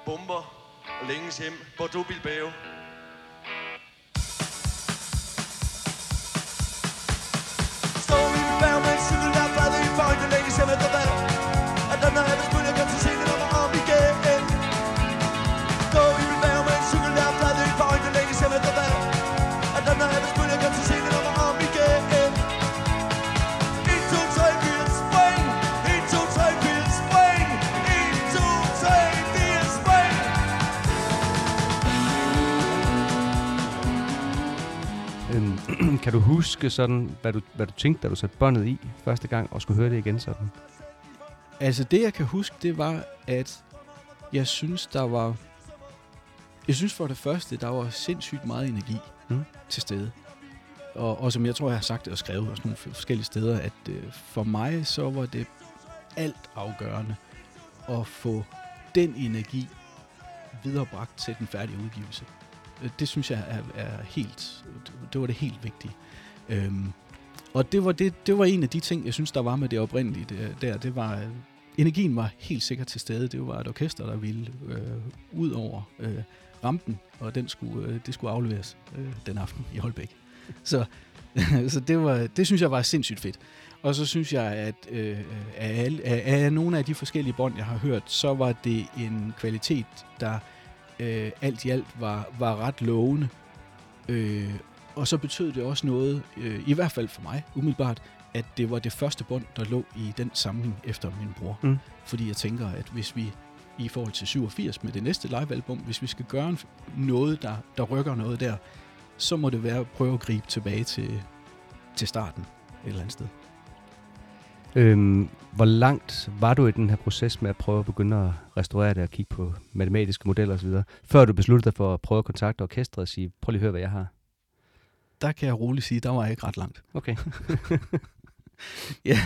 bomber og længes hjem, Bordeaux Bilbao. Huske sådan, hvad du, hvad du tænkte, da du satte båndet i første gang, og skulle høre det igen sådan? Altså det, jeg kan huske, det var, at jeg synes, der var... Jeg synes for det første, der var sindssygt meget energi Mm. til stede. Og, og som jeg tror, jeg har sagt det og skrevet også nogle forskellige steder, at øh, for mig så var det alt afgørende at få den energi viderebragt til den færdige udgivelse. Øh, Det synes jeg er, er helt, det var det helt vigtige. Øhm, og det var, det, det var en af de ting, jeg synes, der var med det oprindelige det, der. Det var, øh, energien var helt sikkert til stede. Det var et orkester, der ville øh, ud over øh, rampen, og den skulle, øh, det skulle afleveres øh, den aften i Holbæk. Så, så det, var, det synes jeg var sindssygt fedt. Og så synes jeg, at øh, af, alle, af, af nogle af de forskellige bånd, jeg har hørt, så var det en kvalitet, der øh, alt i alt var, var ret lovende. Øh, og så betød det også noget, øh, i hvert fald for mig umiddelbart, at det var det første bånd, der lå i den samling efter min bror. Mm. Fordi jeg tænker, at hvis vi i forhold til 87 med det næste livealbum, hvis vi skal gøre noget, der, der rykker noget der, så må det være at prøve at gribe tilbage til, til starten et eller andet sted. Øhm, hvor langt var du i den her proces med at prøve at begynde at restaurere det og kigge på matematiske modeller osv., før du besluttede dig for at prøve at kontakte orkestret og sige, prøv lige at høre, hvad jeg har? Der kan jeg roligt sige, der var jeg ikke ret langt. Okay. ja,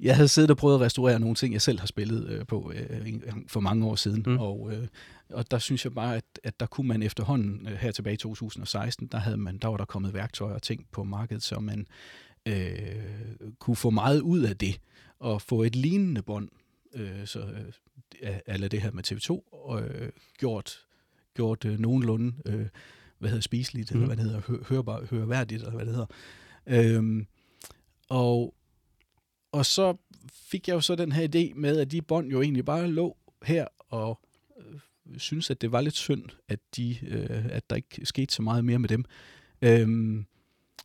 jeg havde siddet og prøvet at restaurere nogle ting, jeg selv har spillet øh, på øh, for mange år siden, Mm. og, øh, og der synes jeg bare, at, at der kunne man efterhånden, øh, her tilbage i 2016, der, havde man, der var der kommet værktøjer og ting på markedet, så man øh, kunne få meget ud af det, og få et lignende bånd, øh, så øh, eller det her med TV2, øh, gjort, gjort øh, nogenlunde, øh, hvad hedder spiseligt, Mm. eller hvad det hedder, hø- hørbar, hørværdigt, eller hvad det hedder. Øhm, og, og så fik jeg jo så den her idé med, at de bånd jo egentlig bare lå her, og øh, synes, at det var lidt synd, at, de, øh, at der ikke skete så meget mere med dem. Øhm,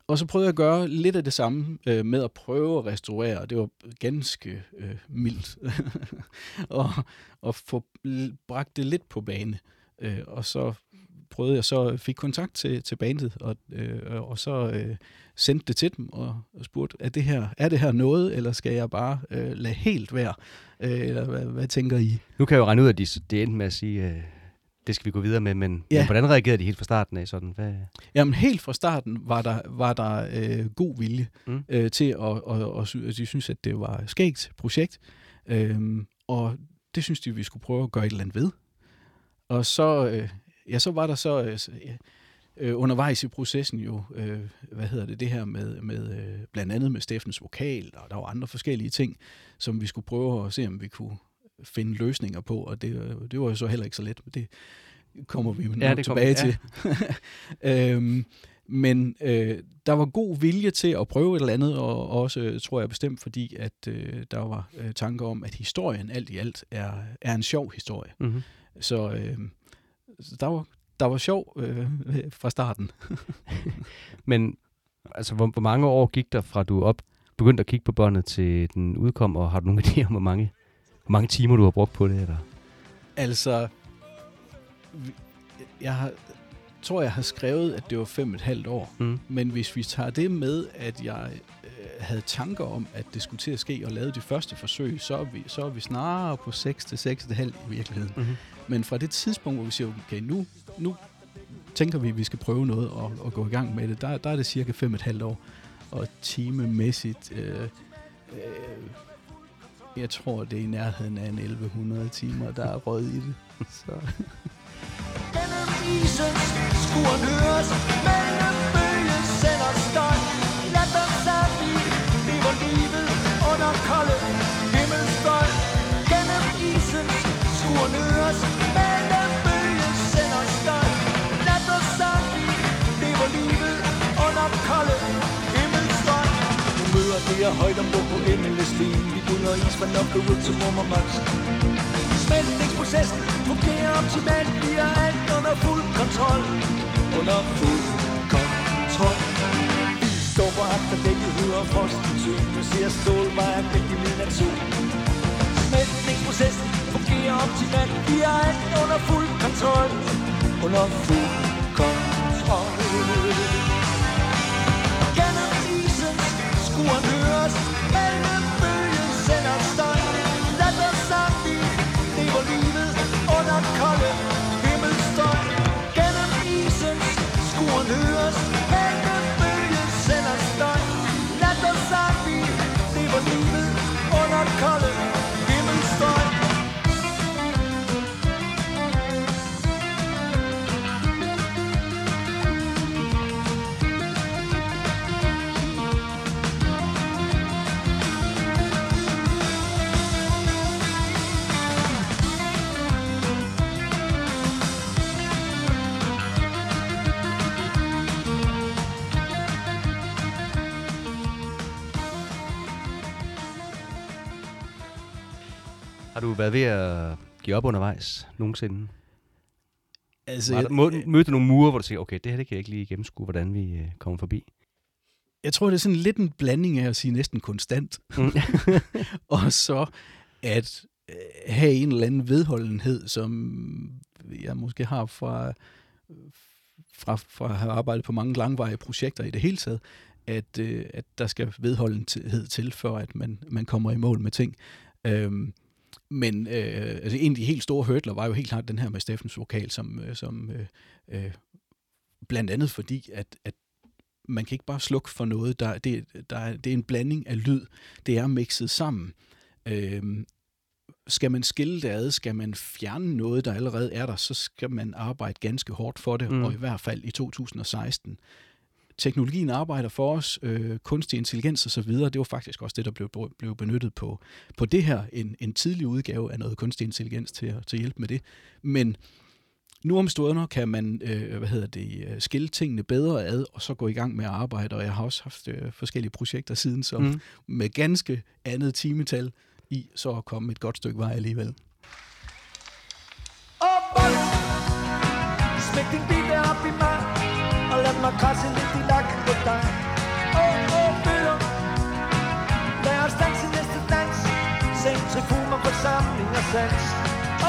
og så prøvede jeg at gøre lidt af det samme øh, med at prøve at restaurere, og det var ganske øh, mildt, og, og få bragt det lidt på bane. Øh, og så prøvede jeg så, fik kontakt til, til bandet, og, øh, og så øh, sendte det til dem og, og spurgte, er det, her, er det her noget, eller skal jeg bare øh, lade helt være? Øh, eller hvad, hvad tænker I? Nu kan jeg jo regne ud, at de, det endte med at sige, øh, det skal vi gå videre med, men, ja. Men hvordan reagerede de helt fra starten af? Sådan? Hvad? Jamen helt fra starten var der, var der øh, god vilje Mm. øh, til, at og, og, de synes, at det var et skægt projekt, øhm, og det synes de, vi skulle prøve at gøre et eller andet ved. Og så, øh, ja, så var der så øh, øh, undervejs i processen jo, øh, hvad hedder det, det her med, med øh, blandt andet med Steffens vokal, og der var andre forskellige ting, som vi skulle prøve at se, om vi kunne finde løsninger på, og det, øh, det var jo så heller ikke så let, men det kommer vi Ja, det kommer- tilbage ja. til. øhm, men øh, der var god vilje til at prøve et eller andet, og også, øh, tror jeg bestemt, fordi at øh, der var øh, tanker om, at historien alt i alt er, er en sjov historie. Mm-hmm. Så, øh, så der, var, der var sjov øh, fra starten. Men altså, hvor, hvor mange år gik der fra du op, begyndte at kigge på båndet til den udkom, og har du nogen idé om, hvor mange, hvor mange timer du har brugt på det? Eller? Altså, jeg har, tror, jeg har skrevet, at det var fem et halvt år. Mm. Men hvis vi tager det med, at jeg havde tanker om, at det skulle til at ske, og lavede de første forsøg, så er vi, så er vi snarere på 6 til 6,5 i virkeligheden. Mhm. Men fra det tidspunkt, hvor vi siger, okay, nu, nu tænker vi, at vi skal prøve noget og, og gå i gang med det, der, der er det cirka fem og et halvt år. Og timemæssigt, øh, øh, jeg tror, det er i nærheden af en 1100 timer, der er røget i det. Så. Skuren høres Mellem højt om på endeles sten Vi bunder is fra nok ud til rummer max Smeltningsprocessen fungerer optimalt. Vi har alt under fuld kontrol. Under fuld kontrol. Vi står på agterdækket, hører frosten syn Du ser stålvejen væk i midnatssol Smeltningsprocessen fungerer optimalt. Vi har alt under fuld kontrol. Under fuld kontrol. Gennem isen skuren os Mellem bølgen sender støj Lad os sammen lever livet under kolde himmelstøj Gennem isens skuren høres Mellem bølgen sender støj Lad os sammen lever livet under kolde du været ved at give op undervejs nogensinde? Altså, der, må, mødte du nogle murer, hvor du tænker, okay, det her det kan jeg ikke lige gennemskue, hvordan vi øh, kommer forbi? Jeg tror, det er sådan lidt en blanding af at sige næsten konstant. Mm. og så at øh, have en eller anden vedholdenhed, som jeg måske har fra, fra, fra at have arbejdet på mange langvarige projekter i det hele taget, at, øh, at der skal vedholdenhed til, før at man, man kommer i mål med ting. Øhm, men øh, altså en af de helt store hurdler var jo helt klart den her med Steffens vokal, som, øh, som øh, øh, blandt andet fordi, at, at man kan ikke bare slukke for noget. Der, det, der er, det er en blanding af lyd. Det er mixet sammen. Øhm, skal man skille det ad, skal man fjerne noget, der allerede er der, så skal man arbejde ganske hårdt for det, mm. og i hvert fald i 2016. Teknologien arbejder for os, øh, kunstig intelligens og så videre, det var faktisk også det, der blev, blev benyttet på, på det her, en, en tidlig udgave af noget kunstig intelligens til, at- til at hjælpe med det. Men nu om stunder kan man øh, hvad hedder det, øh, skille tingene bedre ad, og så gå i gang med at arbejde, og jeg har også haft øh, forskellige projekter siden, som Mm. med ganske andet timetal i, så at komme et godt stykke vej alligevel. Og bold Smæk din bil i mig Og krasse lidt i nakken på dig. Åh, åh, bøger. Lad os danse næste dans. Centrifuger, forsamling og sans.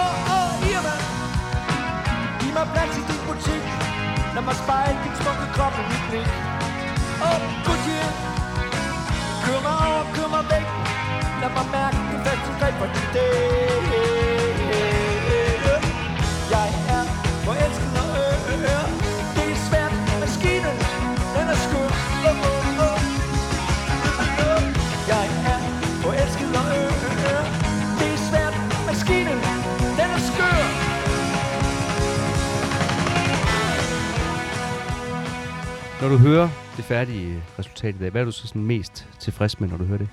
Åh, åh, Irma. Giv mig plads i din butik. Lad mig spejle din smukke krop i mit blik. Åh, Goodyear Kør mig over, kør mig væk. Lad mig mærke det faste greb for din dag Når du hører det færdige resultat i dag, hvad er du så sådan mest tilfreds med, når du hører det?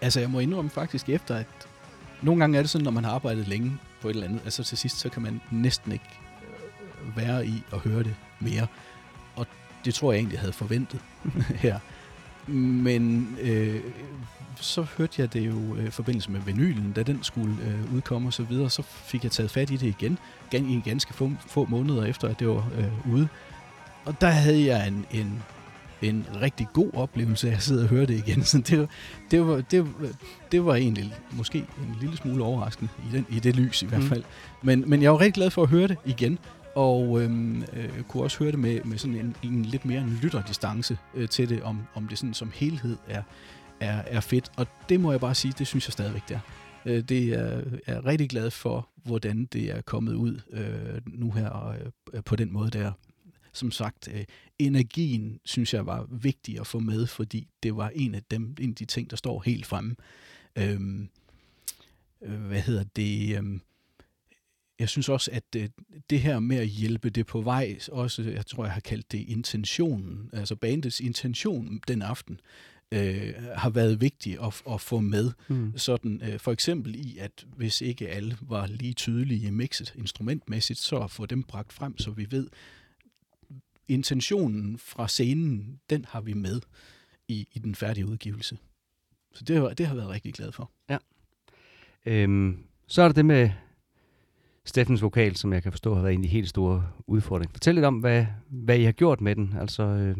Altså, jeg må indrømme faktisk efter, at nogle gange er det sådan, når man har arbejdet længe på et eller andet, altså til sidst, så kan man næsten ikke være i og høre det mere. Og det tror jeg egentlig, jeg havde forventet her. Men øh, så hørte jeg det jo øh, i forbindelse med vinylen, da den skulle øh, udkomme og så videre, så fik jeg taget fat i det igen, gan, i ganske få, få måneder efter, at det var øh, ude. Og der havde jeg en, en, en rigtig god oplevelse at sidde og høre det igen. Så det, var, det, var, det, var, det var egentlig måske en lille smule overraskende i, den, i det lys i hvert Mm. fald. Men, men jeg var rigtig glad for at høre det igen, og øhm, øh, kunne også høre det med, med sådan en, en lidt mere en lytterdistance øh, til det, om, om det sådan som helhed er, er, er fedt. Og det må jeg bare sige, det synes jeg stadigvæk, det er. Øh, det er, er rigtig glad for, hvordan det er kommet ud øh, nu her øh, på den måde der. Som sagt, øh, energien synes jeg var vigtig at få med, fordi det var en af, dem, en af de ting, der står helt fremme. Øhm, øh, hvad hedder det? Øh, jeg synes også, at øh, det her med at hjælpe det på vej, også, jeg tror, jeg har kaldt det intentionen, altså bandets intention den aften, øh, har været vigtig at, at få med. Mm. Sådan, øh, for eksempel i, at hvis ikke alle var lige tydelige i mixet instrumentmæssigt, så at få dem bragt frem, så vi ved, intentionen fra scenen, den har vi med i, i den færdige udgivelse. Så det, har- det har jeg været rigtig glad for. Øhm, så er der det med Steffens vokal, som jeg kan forstå har været en af de helt store udfordringer. Fortæl lidt om, hvad, hvad I har gjort med den. Altså, øh,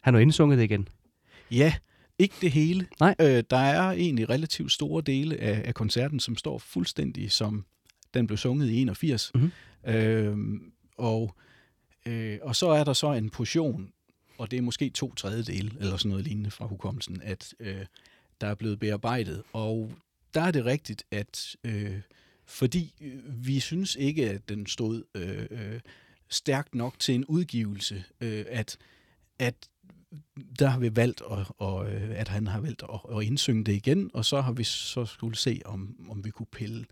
han har indsunget det igen. Ja, ikke det hele. Nej. Øh, der er egentlig relativt store dele af, af koncerten, som står fuldstændig som den blev sunget i 81. Mhm. Øhm, og, øh, og så er der så en portion, og det er måske to tredjedele, eller sådan noget lignende fra hukommelsen, at øh, der er blevet bearbejdet. Og der er det rigtigt, at øh, fordi øh, vi synes ikke, at den stod øh, øh, stærkt nok til en udgivelse, øh, at, at der har vi valgt, at, og, øh, at han har valgt at, at indsynge det igen, og så har vi så skulle se, om, om vi kunne pille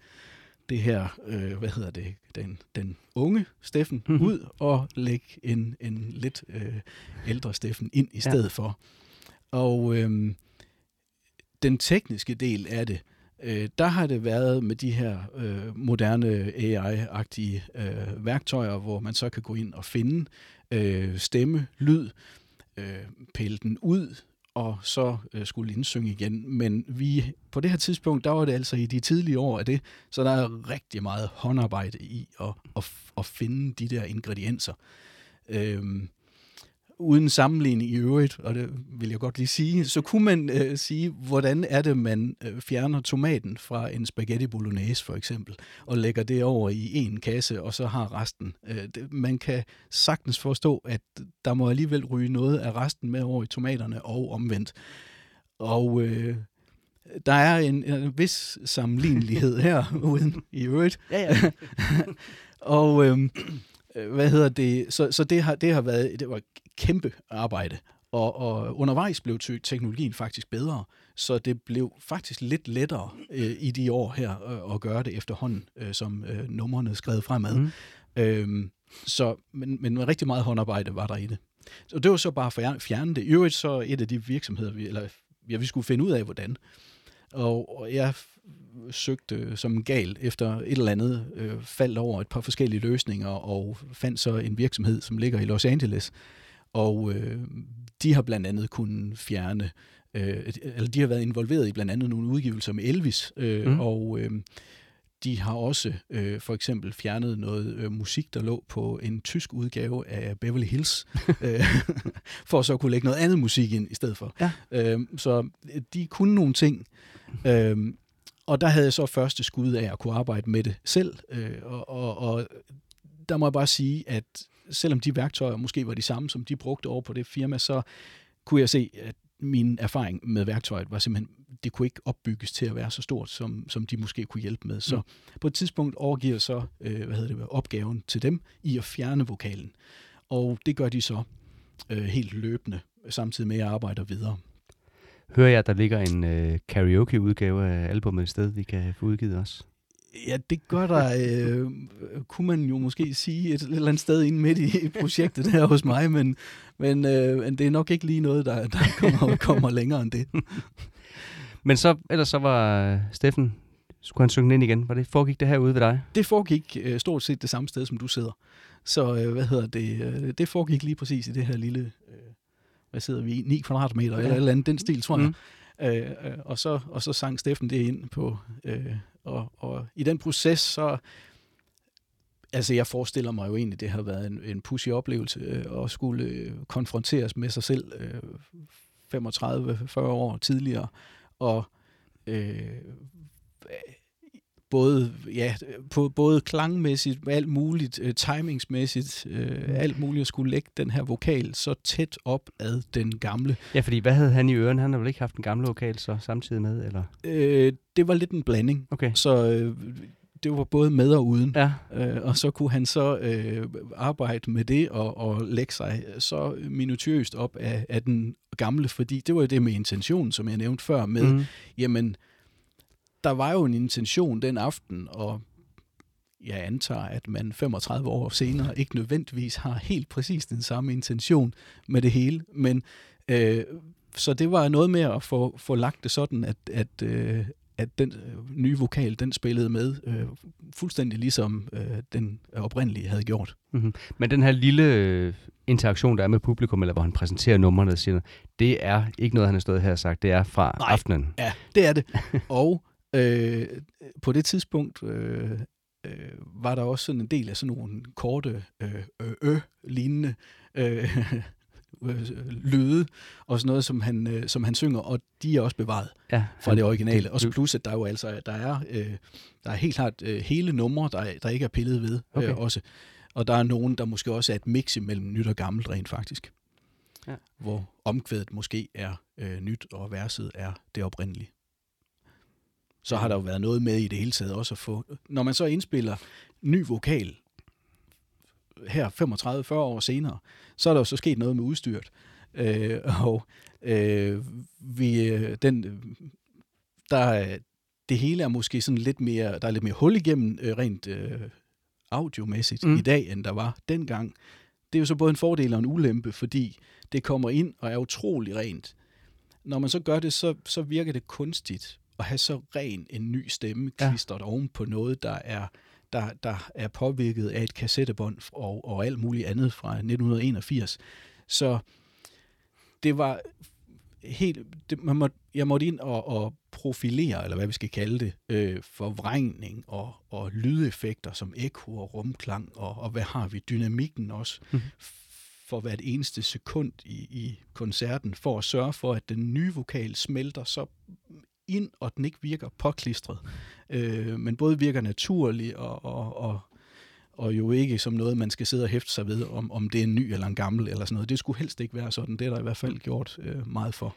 det her, øh, hvad hedder det, den, den unge Steffen Mhm. ud og lægge en, en lidt øh, ældre Steffen ind i stedet ja. for. Og øh, den tekniske del af det, øh, der har det været med de her øh, moderne AI-agtige øh, værktøjer, hvor man så kan gå ind og finde øh, stemme, lyd, øh, pille den ud, og så øh, skulle indsynge igen. Men vi, på det her tidspunkt, der var det altså i de tidlige år af det, så der er rigtig meget håndarbejde i at, at, at finde de der ingredienser. Øhm, uden sammenligning i øvrigt, og det vil jeg godt lige sige, så kunne man øh, sige, hvordan er det, man øh, fjerner tomaten fra en spaghetti bolognese for eksempel, og lægger det over i en kasse, og så har resten. Øh, det, man kan sagtens forstå, at der må alligevel ryge noget af resten med over i tomaterne og omvendt. Og øh, der er en, en vis sammenlignelighed her, uden i øvrigt. Ja, ja. og øhm, øh, hvad hedder det? Så, så det, har, det har været det var kæmpe arbejde. Og, og undervejs blev te- teknologien faktisk bedre, så det blev faktisk lidt lettere øh, i de år her øh, at gøre det efterhånden, øh, som øh, numrene skrev fremad. Mm. Øhm, så, men, men rigtig meget håndarbejde var der i det. Så det var så bare at fjerne det. I øvrigt så et af de virksomheder, vi, eller, ja, vi skulle finde ud af, hvordan. Og, og jeg søgte som gal efter et eller andet, øh, faldt over et par forskellige løsninger, og fandt så en virksomhed, som ligger i Los Angeles. Og øh, de har blandt andet kunnet fjerne, øh, eller de har været involveret i blandt andet nogle udgivelser med Elvis, øh, Mm. og øh, de har også øh, for eksempel fjernet noget øh, musik, der lå på en tysk udgave af Beverly Hills, øh, for så at kunne lægge noget andet musik ind i stedet for. Ja. Øh, så de kunne nogle ting, øh, og der havde jeg så første skud af at kunne arbejde med det selv, øh, og, og, og der må jeg bare sige, at selvom de værktøjer måske var de samme, som de brugte over på det firma, så kunne jeg se, at min erfaring med værktøjet var simpelthen, det kunne ikke opbygges til at være så stort, som, som de måske kunne hjælpe med. Så Mm. på et tidspunkt overgiver så øh, hvad hedder det, opgaven til dem i at fjerne vokalen. Og det gør de så øh, helt løbende, samtidig med at jeg arbejder videre. Hører jeg, at der ligger en øh, karaoke-udgave af albumet et sted, vi kan få udgivet også? Ja, det gør der, øh, kunne man jo måske sige, et eller andet sted inde midt i projektet her hos mig, men, men, øh, men det er nok ikke lige noget, der, der kommer, kommer længere end det. Men så, ellers så var øh, Steffen, skulle han synge ind igen? Var det, foregik det herude ved dig? Det foregik øh, stort set det samme sted, som du sidder. Så øh, hvad hedder det? Øh, det foregik lige præcis i det her lille, øh, hvad sidder vi i, 9 kvadratmeter Ja. eller et eller andet, den stil, tror jeg. Mm. Øh, øh, og, så, og så sang Steffen det ind på, øh, og, og i den proces, så, altså jeg forestiller mig jo egentlig, det har været en, en pussy oplevelse øh, at skulle øh, konfronteres med sig selv øh, 35-40 år tidligere, og øh, både, ja, på, både klangmæssigt, alt muligt, øh, timingsmæssigt, øh, alt muligt at skulle lægge den her vokal så tæt op ad den gamle. Ja, fordi hvad havde han i ørerne? Han har vel ikke haft en gamle vokal så samtidig med, eller? Øh, det var lidt en blanding, Okay. så øh, det var både med og uden. Ja, Øh, og så kunne han så øh, arbejde med det og, og lægge sig så minutiøst op af, af den gamle, fordi det var jo det med intentionen, som jeg nævnte før, med, mm. mm. jamen, der var jo en intention den aften, og jeg antager, at man 35 år senere ikke nødvendigvis har helt præcis den samme intention med det hele, men øh, så det var noget med at få, få lagt det sådan, at, at, øh, at den øh, nye vokal, den spillede med øh, fuldstændig ligesom øh, den oprindelige havde gjort. Mm-hmm. Men den her lille øh, interaktion, der er med publikum, eller hvor han præsenterer numrene og siger det er ikke noget, han har stået her og sagt. Det er fra Nej. aftenen. Ja, det er det. og øh, på det tidspunkt øh, øh, var der også sådan en del af sådan nogle korte øh, øh, øh lignende øh, øh, lyde og sådan noget, som han, øh, som han synger, og de er også bevaret Ja, fra det originale. Og plus, at der er jo altså, der er, øh, der er helt klart øh, hele numre, der, er- der ikke er pillet ved Okay. øh, også. Og der er nogen, der måske også er et mix imellem nyt og gammelt rent faktisk. Ja. Hvor omkvædet måske er øh, nyt, og verset er det oprindelige. Så har der jo været noget med i det hele taget også at få... Når man så indspiller ny vokal her 35-40 år senere, så er der jo så sket noget med udstyret. Øh, og øh, vi, øh, den, der, er- det hele er måske sådan lidt mere, der er lidt mere hul igennem øh, rent øh, audiomæssigt mm. i dag, end der var dengang. Det er jo så både en fordel og en ulempe, fordi det kommer ind og er utrolig rent. Når man så gør det, så, så virker det kunstigt at have så ren en ny stemme Ja. klistret oven på noget, der er, der, der er påvirket af et kassettebånd og, og alt muligt andet fra 1981. Så det var helt... Det, man må, jeg måtte ind og, og profilere, eller hvad vi skal kalde det, øh, forvrængning og, og lydeffekter som ekko og rumklang, og, og hvad har vi? Dynamikken også, Mhm. for hvert eneste sekund i, i koncerten, for at sørge for, at den nye vokal smelter så ind, og den ikke virker påklistret, øh, men både virker naturlig og, og, og, og jo ikke som noget, man skal sidde og hæfte sig ved, om, om det er en ny eller en gammel eller sådan noget. Det skulle helst ikke være sådan. Det er der i hvert fald gjort øh, meget for.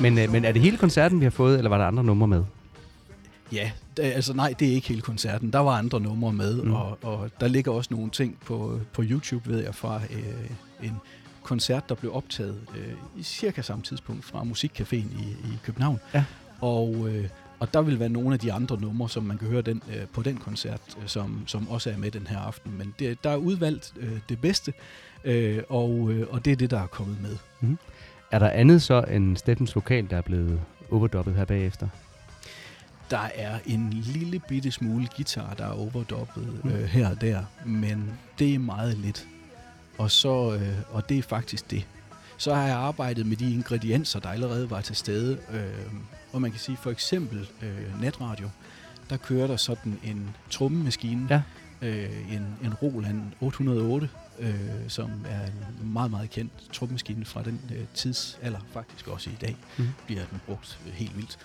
Men, øh, men er det hele koncerten, vi har fået, eller var der andre numre med? Ja, det, altså nej, det er ikke hele koncerten. Der var andre numre med, Mm. mm. og, og der ligger også nogle ting på, på YouTube, ved jeg, fra øh, en koncert, der blev optaget øh, i cirka samme tidspunkt fra Musikcaféen i, i København. Ja. Og øh, Og der vil være nogle af de andre numre, som man kan høre den, øh, på den koncert, øh, som, som også er med den her aften. Men det, der er udvalgt øh, det bedste, øh, og, øh, og det er det, der er kommet med. Er der andet så end Steffens vokal, der er blevet overdubbet her bagefter? Der er en lille bitte smule guitar, der er overdoppet Mm. øh, her og der, men det er meget lidt. Og, så, øh, og det er faktisk det. Så har jeg arbejdet med de ingredienser, der allerede var til stede. Øh, og man kan sige for eksempel øh, netradio, der kører der sådan en trommemaskine, Ja. øh, en, en Roland 808, øh, som er en meget, meget kendt trommemaskine fra den øh, tidsalder, faktisk også i dag Mhm. bliver den brugt øh, helt vildt.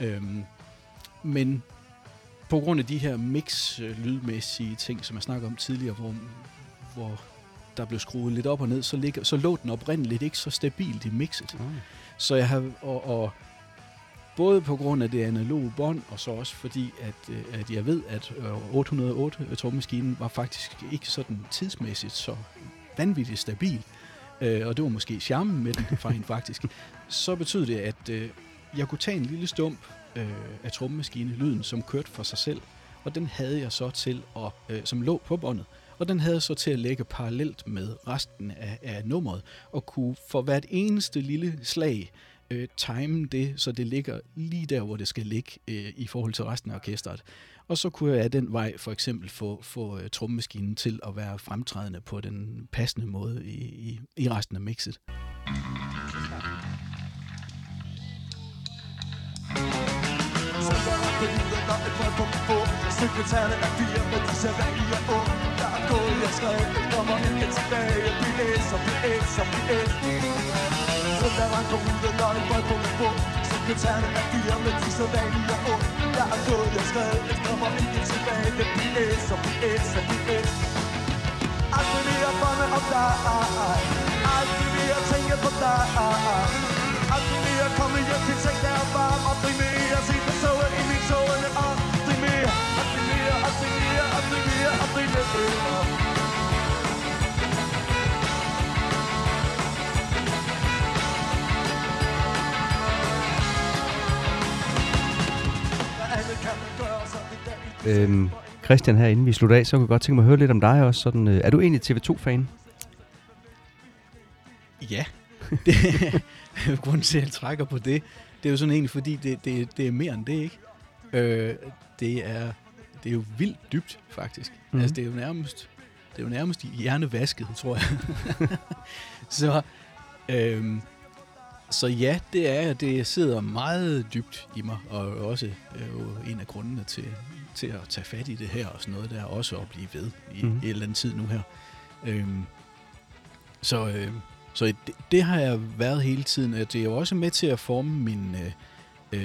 Øhm, men på grund af de her mix-lydmæssige ting, som jeg snakker om tidligere, hvor, hvor der blev skruet lidt op og ned, så, ligger, så lå den oprindeligt ikke så stabilt i mixet. Så jeg har, og, og både på grund af det analoge bånd, og så også fordi, at, øh, at jeg ved, at øh, 808 øh, trommemaskinen var faktisk ikke sådan tidsmæssigt så vanvittigt stabil, øh, og det var måske charmen med den for hende faktisk, så betød det, at øh, jeg kunne tage en lille stump øh, af trommemaskine, lyden, som kørte for sig selv, og den havde jeg så til, at, øh, som lå på båndet, og den havde jeg så til at lægge parallelt med resten af, af nummeret, og kunne for hvert eneste lille slag øh, time det, så det ligger lige der, hvor det skal ligge øh, i forhold til resten af orkestret. Og så kunne jeg af den vej for eksempel få, få øh, trommemaskinen til at være fremtrædende på den passende måde i, i, i resten af mixet. Sekretærerne er fire de ung Der er gået, jeg skrev, kommer ikke tilbage Vi læser, vi æser, vi æser så der var på ruden, når det folk på med på. Sekretærerne er fire med de så vanlige og ond Jeg er gået, jeg skrev, jeg kommer ikke tilbage. Det bliver et, så bliver et, så bliver et Aldrig mere drømme om dig. Aldrig mere tænke på dig. Aldrig mere komme hjem til ting, der er varm Aldrig mere. Se på toget i min tårne Aldrig mere, aldrig mere, aldrig mere, aldrig mere, aldrig mere. Øhm, Christian, her inden vi slutter af, så kunne jeg godt tænke mig at høre lidt om dig også. Sådan, øh, er du egentlig TV2-fan? Ja, det, grunden til, at jeg trækker på det, det er jo sådan egentlig, fordi det, det, det er mere end det, ikke? Øh, det, er, det er jo vildt dybt, faktisk. Mm. Altså, det er jo nærmest, det er jo nærmest hjernevasket, tror jeg. så, øhm, så ja, det er, det sidder meget dybt i mig, og også øh, en af grundene til, til at tage fat i det her og sådan noget, der er også at blive ved i, mm. et eller andet tid nu her. Øhm, så, øh, så det, det har jeg været hele tiden. og Det er jo også med til at forme min øh,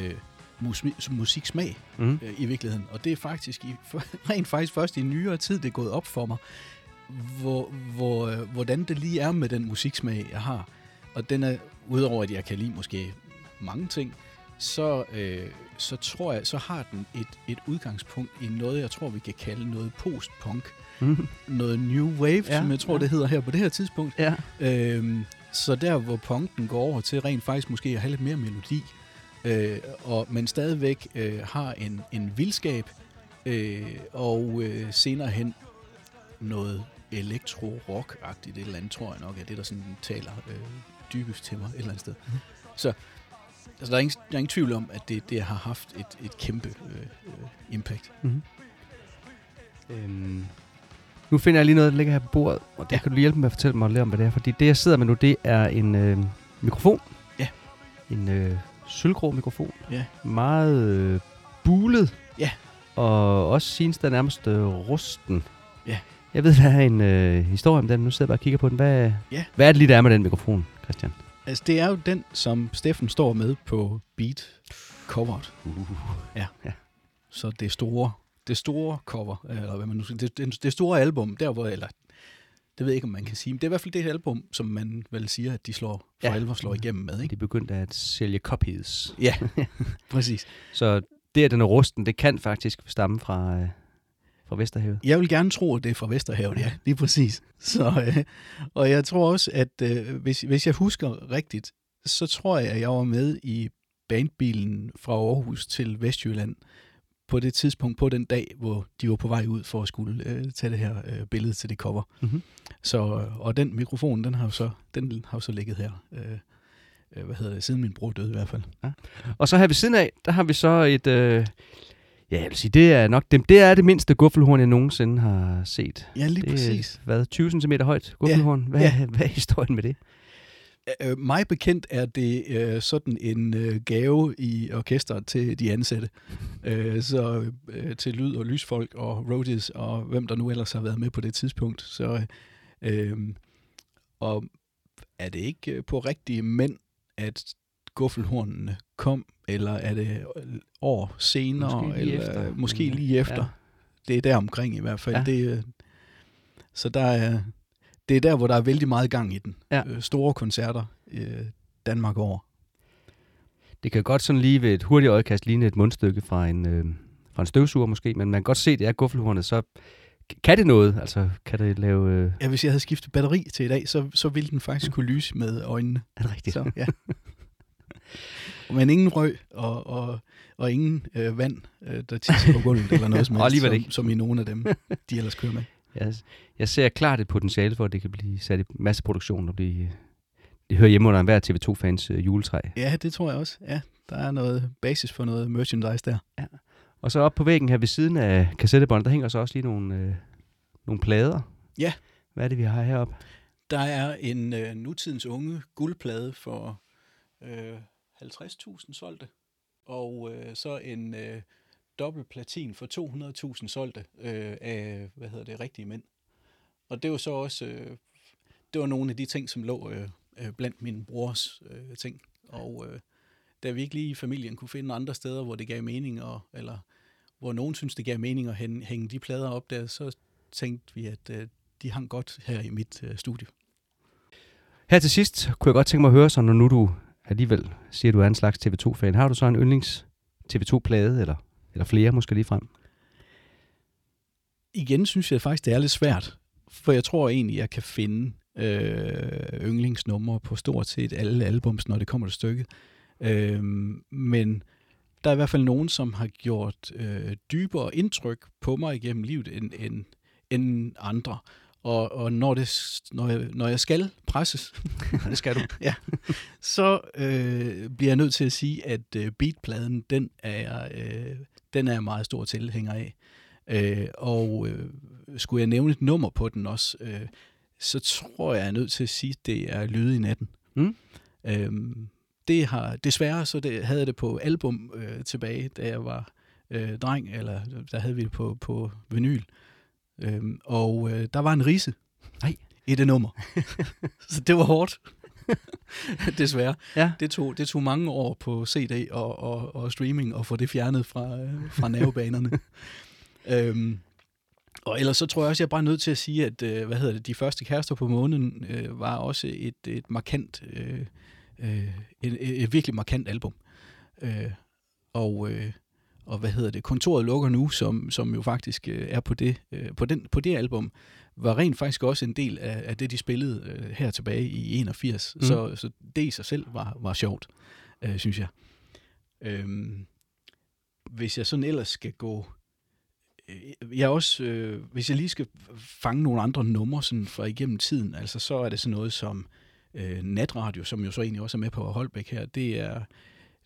øh, mus, musiksmag Mm. øh, i virkeligheden. Og det er faktisk i, rent faktisk først i nyere tid, det er gået op for mig, hvor, hvor, øh, hvordan det lige er med den musiksmag, jeg har. Og den er, udover at jeg kan lide måske mange ting, så, øh, så tror jeg, så har den et, et udgangspunkt i noget, jeg tror, vi kan kalde noget post-punk. Mm. Noget new wave, Ja, som jeg tror, ja. ja. det hedder her på det her tidspunkt. Ja. Øhm, så der, hvor punken går over til rent faktisk måske at have lidt mere melodi, øh, og, men stadigvæk øh, har en, en vildskab, øh, og øh, senere hen noget elektro-rock-agtigt et eller andet, tror jeg nok, er det, der sådan taler øh, dybest til mig et eller andet sted. Så altså, der, er ingen, der er ingen tvivl om, at det, det har haft et, et kæmpe øh, impact. Mm. Øhm, nu finder jeg lige noget, der ligger her på bordet, og det ja. Kan du lige hjælpe med at fortælle mig lidt om, hvad det er. Fordi det, jeg sidder med nu, det er en øh, mikrofon. Ja. En øh, sølvgrå mikrofon. Ja. Meget øh, bulet. Ja. Og også synes der nærmest øh, rusten. Ja. Jeg ved, der er en øh, historie om den. Nu sidder jeg bare og kigger på den. Hvad, Ja. hvad er det lige, der er med den mikrofon, Christian? Altså, det er jo den, som Steffen står med på Beat coveret. Uh. Ja. Ja. Så det store, det store cover, eller hvad man nu siger, det, det, store album, der hvor, eller det ved jeg ikke, om man kan sige, men det er i hvert fald det album, som man vel siger, at de slår, for Ja. alvor slår igennem med, De ikke? er begyndt at sælge copies. Ja, præcis. Så det, at den er rusten, det kan faktisk stamme fra, øh, fra Vesterhavet. Jeg vil gerne tro, at det er fra Vesterhavet, ja, lige præcis. Så, øh, og jeg tror også, at øh, hvis, hvis jeg husker rigtigt, så tror jeg, at jeg var med i bandbilen fra Aarhus til Vestjylland på det tidspunkt, på den dag, hvor de var på vej ud for at skulle øh, tage det her øh, billede til det cover. Mhm. Så, øh, og den mikrofon, den har jo så, den har jo så ligget her. Øh, øh, hvad hedder det, siden min bror døde i hvert fald. Og så her ved siden af, der har vi så et... Øh, ja, jeg vil sige, det er nok det, det er det mindste guffelhorn, jeg nogensinde har set. Ja, lige det præcis. Er, hvad, 20 cm højt guffelhorn? Hvad, ja. hvad er historien med det? Øh, mig bekendt er det øh, sådan en øh, gave i orkestret til de ansatte. Øh, så øh, til lyd- og lysfolk og roadies og hvem der nu ellers har været med på det tidspunkt. Så, øh, og er det ikke øh, på rigtige mænd, at guffelhornene kom, eller er det år senere, Måske lige eller efter. måske Mm, lige efter? ja. Det er der omkring i hvert fald. Ja. Det, øh, så der er, det er der, hvor der er vældig meget gang i den. Ja. Øh, store koncerter øh, Danmark over. Det kan godt sådan lige ved et hurtigt øjekast ligne et mundstykke fra en, øh, fra en støvsuger måske, men man kan godt se, at det er guffelhornet, så kan det noget? Altså, kan det lave... Øh, Ja, hvis jeg havde skiftet batteri til i dag, så, så ville den faktisk kunne lyse med øjnene. er det rigtigt? Så, ja. Men ingen røg og, og, og ingen øh, vand, øh, der tisser på gulvet eller noget som helst, som, ikke. som i nogle af dem, de ellers kører med. Jeg, jeg ser klart et potentiale for, at det kan blive sat i masseproduktion og blive... Det hører hjemme under enhver TV2-fans øh, juletræ. Ja, det tror jeg også. Ja, der er noget basis for noget merchandise der. Og så op på væggen her ved siden af kassettebåndet, der hænger så også lige nogle, øh, nogle plader. Ja. Hvad er det, vi har heroppe? Der er en øh, nutidens unge guldplade for øh, 50.000 solgte, og øh, så en øh, dobbelt platin for 200.000 solgte øh, af, hvad hedder det, rigtige mænd. Og det var så også, øh, det var nogle af de ting, som lå øh, øh blandt min brors øh, ting. Og øh, da vi ikke lige i familien kunne finde andre steder, hvor det gav mening, og, eller hvor nogen synes det gav mening at hænge, hænge de plader op der, så tænkte vi, at øh, de hang godt her i mit øh, studie. Her til sidst kunne jeg godt tænke mig at høre, så når nu du alligevel siger, at du er en slags TV2-fan, har du så en yndlings TV2-plade, eller, eller flere måske lige frem? igen synes jeg faktisk, det er lidt svært. For jeg tror egentlig, jeg kan finde øh, yndlingsnumre på stort set alle albums, når det kommer til stykket. Øh, men der er i hvert fald nogen, som har gjort øh, dybere indtryk på mig igennem livet end, end, end andre. Og, og når, det, når, jeg, når jeg skal presses, det skal du. ja, så øh, bliver jeg nødt til at sige, at øh, beatpladen, den er, jeg, øh, den er jeg meget stor tilhænger af. Øh, og øh, skulle jeg nævne et nummer på den også, øh, så tror jeg, jeg er nødt til at sige, at det er Lyde i natten. Mm. Øhm, det har desværre så det, havde jeg det på album øh, tilbage, da jeg var øh, dreng, eller der havde vi det på, på vinyl. Øhm, og øh, der var en rise Nej. i det nummer. så det var hårdt. Desværre. Ja. Det tog, det tog mange år på CD og, og, og streaming at få det fjernet fra, øh, fra nervebanerne. øhm, og ellers så tror jeg også, jeg er bare nødt til at sige, at øh, hvad hedder det, de første kærester på månen øh, var også et, et markant, øh, øh, et, et, virkelig markant album. Øh, og, øh, og hvad hedder det, Kontoret lukker nu, som, som jo faktisk øh, er på det, øh, på, den, på det album, var rent faktisk også en del af, af det, de spillede øh, her tilbage i 81. Mm. Så, så det i sig selv var, var sjovt, øh, synes jeg. Øhm, hvis jeg sådan ellers skal gå... Øh, jeg også, øh, hvis jeg lige skal fange nogle andre numre sådan fra igennem tiden, altså så er det sådan noget som øh, natradio, som jo så egentlig også er med på Holbæk her. Det er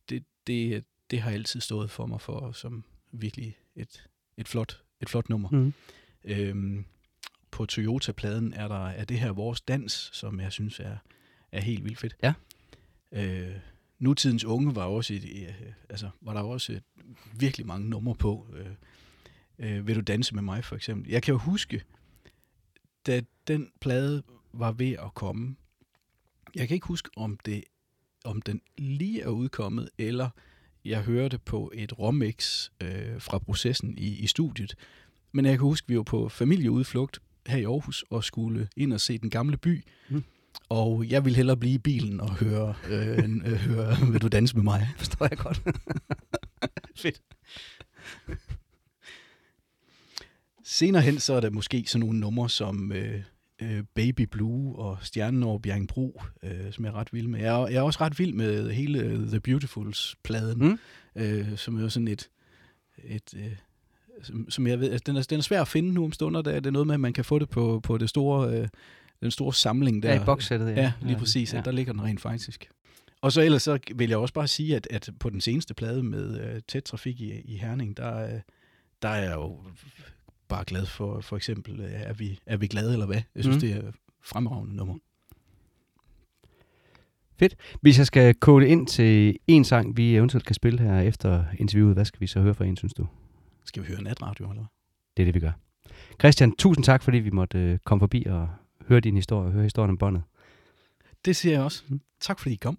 det, det, det har altid stået for mig for som virkelig et, et, flot, et flot nummer. Mm. Øhm, på Toyota-pladen er der er det her Vores Dans, som jeg synes er, er helt vildt fedt. Ja. Øh, Nutidens Unge var også et, øh, altså, var der også et, virkelig mange numre på. Øh, øh, Vil du danse med mig, for eksempel. Jeg kan jo huske, da den plade var ved at komme, jeg kan ikke huske, om det om den lige er udkommet, eller jeg hørte på et rommix øh, fra processen i, i studiet. Men jeg kan huske, vi var på familieudflugt her i Aarhus og skulle ind og se den gamle by. Mm. Og jeg ville hellere blive i bilen og høre, øh, øh, høre Vil du danse med mig? Forstår jeg godt. Fedt. Senere hen, så er der måske sådan nogle numre som øh, øh, Baby Blue og Stjernen over Bjerringbro, øh, som jeg er ret vild med. Jeg er, jeg er også ret vild med hele The Beautifuls-pladen, Mm. øh, som er sådan et... et øh, som, som jeg ved, altså, den, er, den er svær at finde nu om stunder. Der er det noget med, at man kan få det på, på det store, øh, den store samling der. Ja, i bokssættet, ja. Ja, lige præcis. Ja. Der ligger den rent faktisk. Og så ellers så vil jeg også bare sige, at, at på den seneste plade med øh, tæt trafik i, i Herning, der, øh, der er jo bare glad for, for eksempel, øh, er vi, er vi glade eller hvad? Jeg synes, Mm. det er fremragende nummer. Hvis jeg skal kode ind til en sang, vi eventuelt kan spille her efter interviewet, hvad skal vi så høre fra en, synes du? Skal vi høre natradio, eller hvad? Det er det, vi gør. Christian, tusind tak, fordi vi måtte øh, komme forbi og høre din historie og høre historien om båndet. Det siger jeg også. Tak fordi I kom.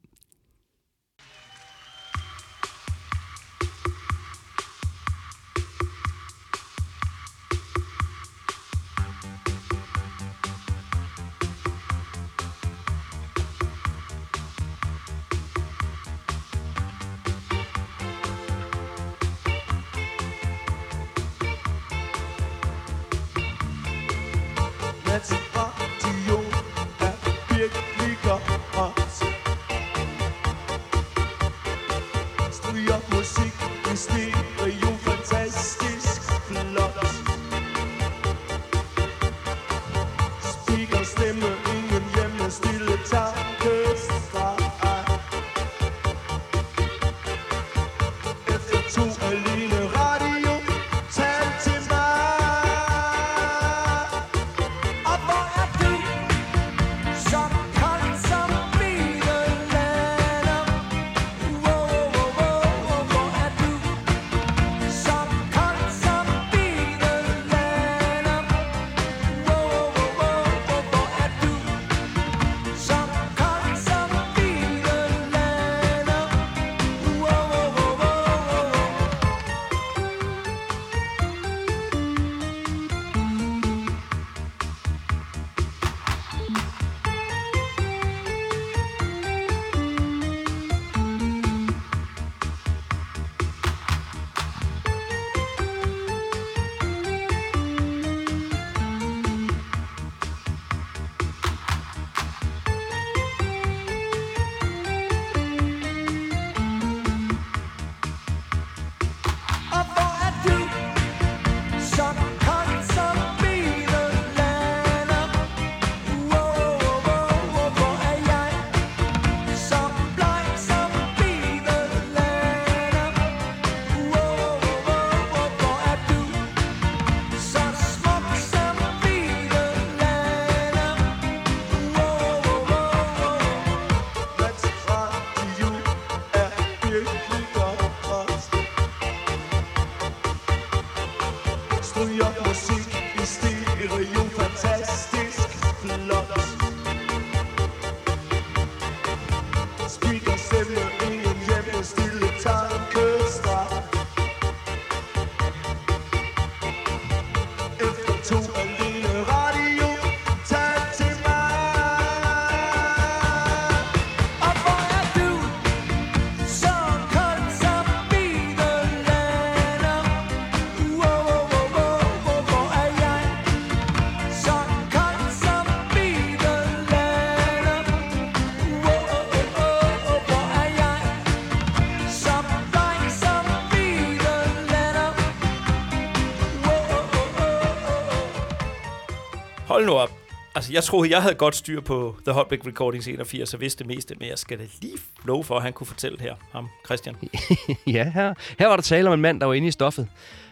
Altså, jeg troede, jeg havde godt styr på The Holbæk Recordings 81 og vidste det meste, men jeg skal da lige love for, at han kunne fortælle her, ham, Christian. ja, her, her var der tale om en mand, der var inde i stoffet.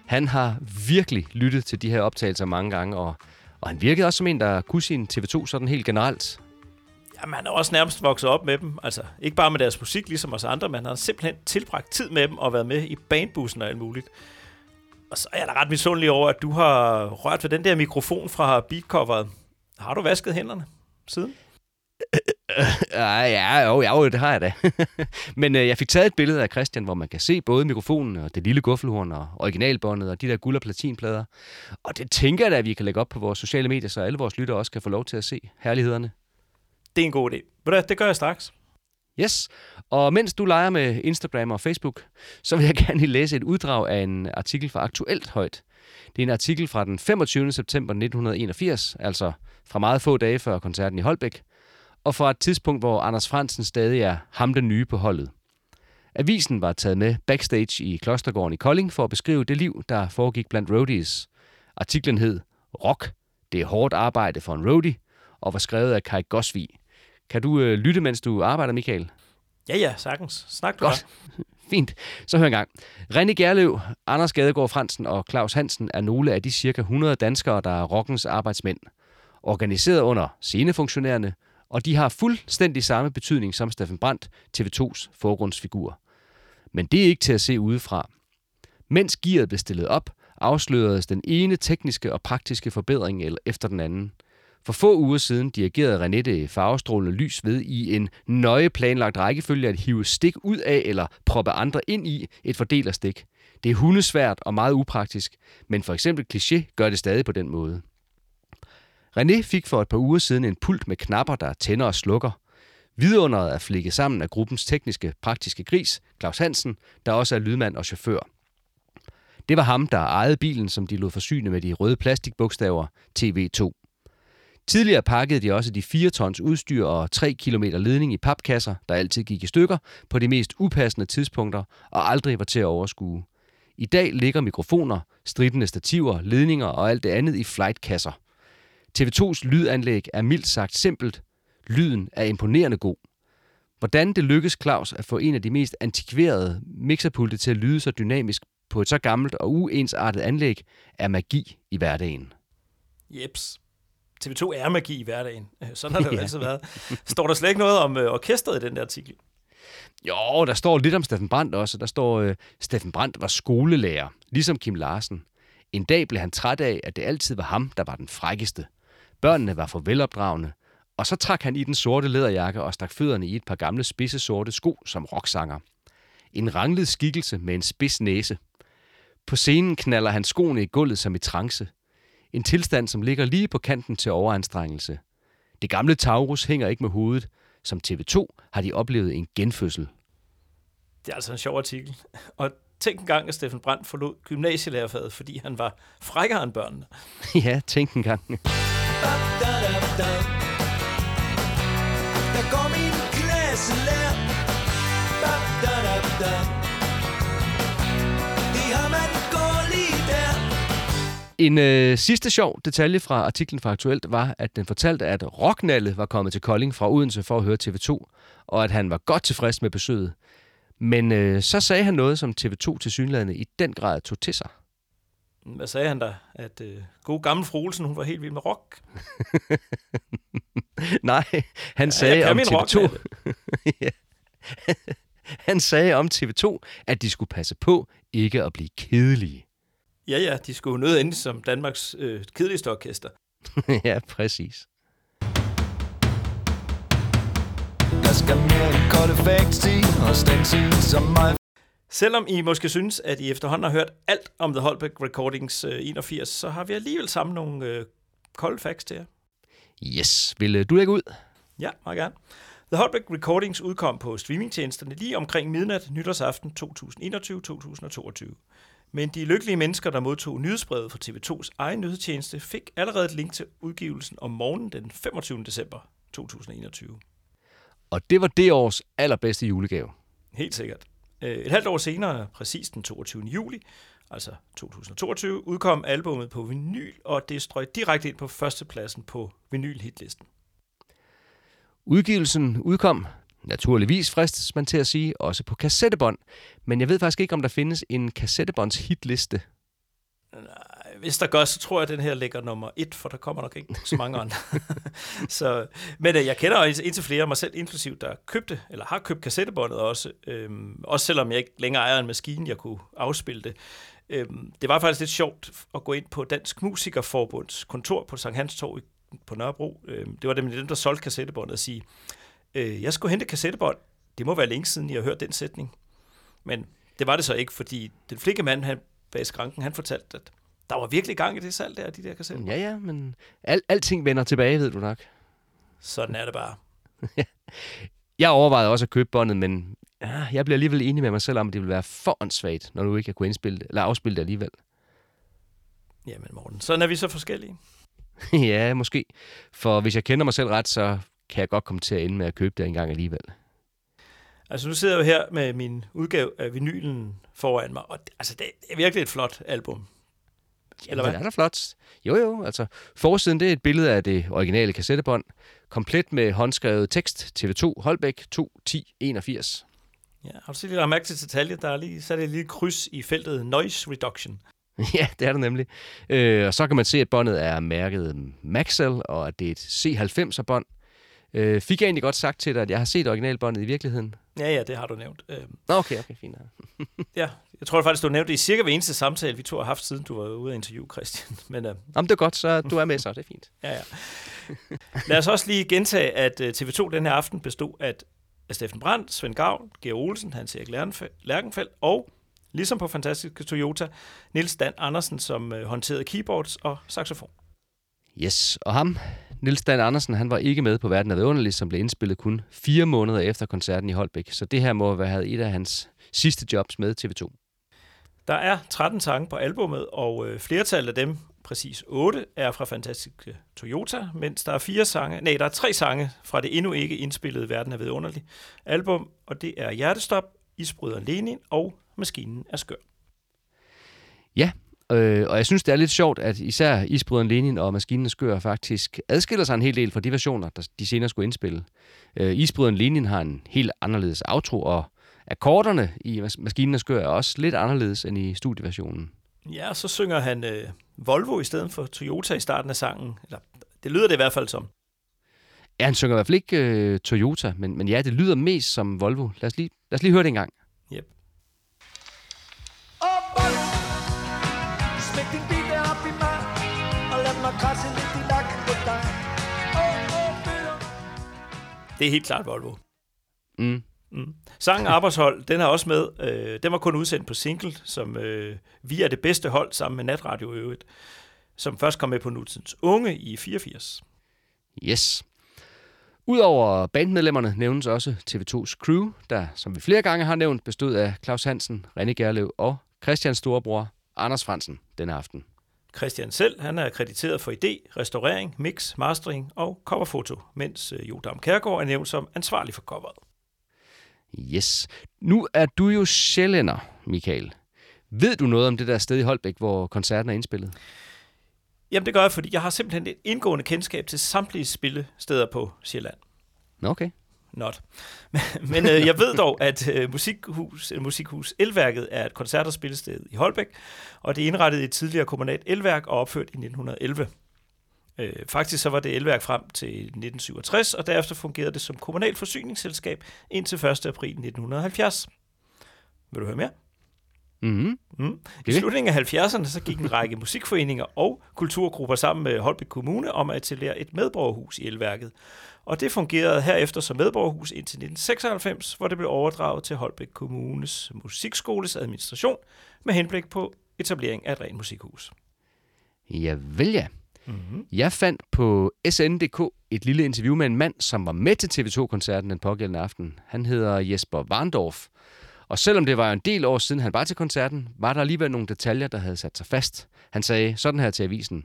Han har virkelig lyttet til de her optagelser mange gange, og, og han virkede også som en, der kunne sin TV2 sådan helt generelt. Jamen, han er også nærmest vokset op med dem. Altså, ikke bare med deres musik, ligesom os andre, men han har simpelthen tilbragt tid med dem og været med i bandbussen og alt muligt. Og så er jeg da ret misundelig over, at du har rørt ved den der mikrofon fra beatcoveret. Har du vasket hænderne siden? Ja, ja, jo, ja, jo, det har jeg da. Men øh, jeg fik taget et billede af Christian, hvor man kan se både mikrofonen og det lille guffelhorn og originalbåndet og de der guld- og platinplader. Og det tænker jeg da, at vi kan lægge op på vores sociale medier, så alle vores lyttere også kan få lov til at se herlighederne. Det er en god idé. Ved du det gør jeg straks. Yes, og mens du leger med Instagram og Facebook, så vil jeg gerne læse et uddrag af en artikel fra Aktuelt Højt, Det er en artikel fra den 25. september 1981, altså fra meget få dage før koncerten i Holbæk, og fra et tidspunkt, hvor Anders Fransen stadig er ham den nye på holdet. Avisen var taget med backstage i Klostergården i Kolding for at beskrive det liv, der foregik blandt roadies. Artiklen hed Rock. Det er hårdt arbejde for en roadie, og var skrevet af Kai Gosvig. Kan du øh, lytte, mens du arbejder, Michael? Ja, ja, sagtens. Snak du Godt. Fint. Så hør en gang. René Gerløv, Anders Gadegaard Fransen og Claus Hansen er nogle af de cirka 100 danskere, der er rockens arbejdsmænd. Organiseret under scenefunktionærerne, og de har fuldstændig samme betydning som Steffen Brandt, TV2's forgrundsfigur. Men det er ikke til at se udefra. Mens gearet blev stillet op, afsløredes den ene tekniske og praktiske forbedring eller efter den anden. For få uger siden dirigerede René det farvestrålende lys ved i en nøje planlagt rækkefølge at hive stik ud af eller proppe andre ind i et fordelerstik. Det er hundesvært og meget upraktisk, men for eksempel Cliché gør det stadig på den måde. René fik for et par uger siden en pult med knapper, der tænder og slukker. Vidunderet er flikket sammen af gruppens tekniske, praktiske gris, Claus Hansen, der også er lydmand og chauffør. Det var ham, der ejede bilen, som de lod forsyne med de røde plastikbogstaver TV2. Tidligere pakkede de også de 4 tons udstyr og 3 km ledning i papkasser, der altid gik i stykker på de mest upassende tidspunkter og aldrig var til at overskue. I dag ligger mikrofoner, stridende stativer, ledninger og alt det andet i flightkasser. TV2's lydanlæg er mildt sagt simpelt. Lyden er imponerende god. Hvordan det lykkes Claus at få en af de mest antikverede mixerpulte til at lyde så dynamisk på et så gammelt og uensartet anlæg, er magi i hverdagen. Jeps. TV2 er magi i hverdagen. Øh, Sådan har det jo altid været. Står der slet ikke noget om øh, orkestret i den der artikel? Jo, der står lidt om Steffen Brandt også. Der står, øh, Steffen Brandt var skolelærer, ligesom Kim Larsen. En dag blev han træt af, at det altid var ham, der var den frækkeste. Børnene var for velopdragende, og så trak han i den sorte læderjakke og stak fødderne i et par gamle spidse sorte sko som rocksanger. En ranglet skikkelse med en spids næse. På scenen knaller han skoene i gulvet som i trance. En tilstand, som ligger lige på kanten til overanstrengelse. Det gamle Taurus hænger ikke med hovedet. Som TV2 har de oplevet en genfødsel. Det er altså en sjov artikel. Og tænk en gang, at Steffen Brandt forlod gymnasielærerfaget, fordi han var frækkere end børnene. ja, tænk en gang. Der går min klasselærer da, da, da, da. En øh, sidste sjov detalje fra artiklen fra Aktuelt var, at den fortalte, at Rocknalle var kommet til Kolding fra Odense for at høre TV2, og at han var godt tilfreds med besøget. Men øh, så sagde han noget, som TV2 til synlædende i den grad tog til sig. Hvad sagde han der? At øh, god gammel fru Olsen, hun var helt vild med rock. Nej, han Ja, sagde om min TV2... rocknalle. ja. Han sagde om TV2, at de skulle passe på ikke at blive kedelige. Ja, ja, de skulle jo nødt ind som Danmarks øh, kedeligste orkester. ja, præcis. Der skal mere kolde og som mig. Selvom I måske synes, at I efterhånden har hørt alt om The Holbeck Recordings øh, 81, så har vi alligevel samlet nogle øh, kolde facts til jer. Yes, vil øh, du lægge ud? Ja, meget gerne. The Holbeck Recordings udkom på streamingtjenesterne lige omkring midnat nytårsaften 2021-2022. Men de lykkelige mennesker, der modtog nyhedsbrevet fra TV2's egen nyhedstjeneste, fik allerede et link til udgivelsen om morgenen den 25. december 2021. Og det var det års allerbedste julegave. Helt sikkert. Øh, Et halvt år senere, præcis den 22. juli, altså 2022, udkom albummet på vinyl, og det strøg direkte ind på førstepladsen på vinylhitlisten. Udgivelsen udkom, naturligvis fristes man til at sige, også på kassettebånd. Men jeg ved faktisk ikke, om der findes en kassettebånds hitliste. Hvis der gør, så tror jeg, at den her ligger nummer et, for der kommer nok ikke så mange andre. så, men øh, jeg kender indtil flere af mig selv, inklusiv, der købte, eller har købt kassettebåndet også. Øhm, også selvom jeg ikke længere ejer en maskine, jeg kunne afspille det. Øhm, det var faktisk lidt sjovt at gå ind på Dansk Musikerforbunds kontor på Sankt Hans Torv på Nørrebro. Øhm, det var dem, dem, der solgte kassettebåndet og sige, øh, jeg skulle hente kassettebånd. Det må være længe siden, jeg har hørt den sætning. Men det var det så ikke, fordi den flinke mand han, bag skranken, han fortalte, at der var virkelig gang i det salg der, de der kassetter. Ja, ja, men al- alting vender tilbage, ved du nok. Sådan er det bare. Jeg overvejede også at købe båndet, men ja, jeg bliver alligevel enig med mig selv om, at det vil være for åndssvagt, når du ikke kan kunne indspille det, eller afspille det alligevel. Jamen Morten, sådan er vi så forskellige. ja, måske. For hvis jeg kender mig selv ret, så kan jeg godt komme til at ende med at købe det en gang alligevel. Altså nu sidder jeg jo her med min udgave af vinylen foran mig, og det, altså, det er virkelig et flot album. Eller hvad? er der flot? Jo, jo. Altså, forsiden det er et billede af det originale kassettebånd, komplet med håndskrevet tekst, TV2, Holbæk, 2, 10, 81. Ja, har du set lige lagt mærke til detaljer? Der er lige sat et lille kryds i feltet Noise Reduction. ja, det er der nemlig. Øh, og så kan man se, at båndet er mærket Maxell, og at det er et C90'er-bånd. Øh, fik jeg egentlig godt sagt til dig, at jeg har set originalbåndet i virkeligheden? Ja, ja, det har du nævnt. Øh, Nå, okay, okay, fint. ja, jeg tror faktisk, du har nævnt det i cirka hver eneste samtale, vi to har haft, siden du var ude at interviewe Christian. Men øh, Jamen, det er godt, så du er med, så det er fint. ja, ja. Lad os også lige gentage, at øh, TV2 den her aften bestod af, af Steffen Brandt, Svend Gavn, Georg Olsen, Hans Erik Lærkenfeldt og, ligesom på Fantastiske Toyota, Nils Dan Andersen, som øh, håndterede keyboards og saxofon. Yes, og ham, Nils Dan Andersen, han var ikke med på Verden er Vidunderlig, som blev indspillet kun fire måneder efter koncerten i Holbæk. Så det her må have et af hans sidste jobs med TV2. Der er 13 sange på albummet, og øh, flertallet af dem, præcis 8, er fra Fantastiske Toyota, mens der er fire sange, nej, der er tre sange fra det endnu ikke indspillede Verden er vidunderlig album, og det er Hjertestop, Isbryderen Lenin og Maskinen er skør. Ja, øh, og jeg synes, det er lidt sjovt, at især Isbryderen Lenin og Maskinen Skør faktisk adskiller sig en hel del fra de versioner, der de senere skulle indspille. Øh, Isbryderen Lenin har en helt anderledes outro, og akkorderne i Mas- Maskinen Skør er også lidt anderledes end i studieversionen. Ja, så synger han øh, Volvo i stedet for Toyota i starten af sangen. Eller, det lyder det i hvert fald som. Ja, han synger i hvert fald ikke øh, Toyota, men, men ja, det lyder mest som Volvo. Lad os lige, lad os lige høre det en gang. Det er helt klart Volvo. Mm. Mm. Sangen Arbejdshold, den er også med. Øh, den var kun udsendt på single, som øh, vi er det bedste hold sammen med Natradio i øvrigt, som først kom med på Nutidens Unge i 84. Yes. Udover bandmedlemmerne nævnes også TV2's crew, der, som vi flere gange har nævnt, bestod af Claus Hansen, René Gerlev og Christians storebror, Anders Fransen, denne aften. Christian selv, han er krediteret for idé, restaurering, mix, mastering og coverfoto, mens øh, Jodam Kærgaard er nævnt som ansvarlig for coveret. Yes. Nu er du jo sjællænder, Michael. Ved du noget om det der sted i Holbæk, hvor koncerten er indspillet? Jamen det gør jeg, fordi jeg har simpelthen et indgående kendskab til samtlige spillesteder på Sjælland. Okay. Not. Men øh, jeg ved dog, at øh, musikhus, øh, musikhus Elværket er et koncert- og spillested i Holbæk, og det er indrettet i et tidligere kommunalt elværk og opført i 1911. Øh, faktisk så var det elværk frem til 1967, og derefter fungerede det som kommunalt forsyningsselskab indtil 1. april 1970. Vil du høre mere? Mm-hmm. Mm. I slutningen af 70'erne så gik en række musikforeninger og kulturgrupper sammen med Holbæk Kommune om at etablere et medborgerhus i elværket. Og det fungerede herefter som medborgerhus indtil 1996, hvor det blev overdraget til Holbæk Kommunes musikskoles administration med henblik på etablering af et rent musikhus. Ja, vel ja. Mm-hmm. Jeg fandt på SN.dk et lille interview med en mand, som var med til TV2-koncerten den pågældende aften. Han hedder Jesper Warndorf. Og selvom det var en del år siden, han var til koncerten, var der alligevel nogle detaljer, der havde sat sig fast. Han sagde sådan her til avisen.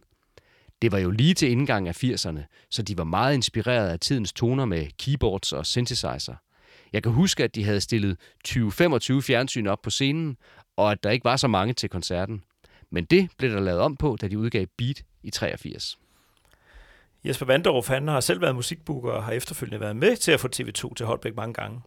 Det var jo lige til indgang af 80'erne, så de var meget inspireret af tidens toner med keyboards og synthesizer. Jeg kan huske, at de havde stillet 20-25 fjernsyn op på scenen, og at der ikke var så mange til koncerten. Men det blev der lavet om på, da de udgav Beat i 83. Jesper Vandorf, han har selv været musikbooker og har efterfølgende været med til at få TV2 til Holbæk mange gange.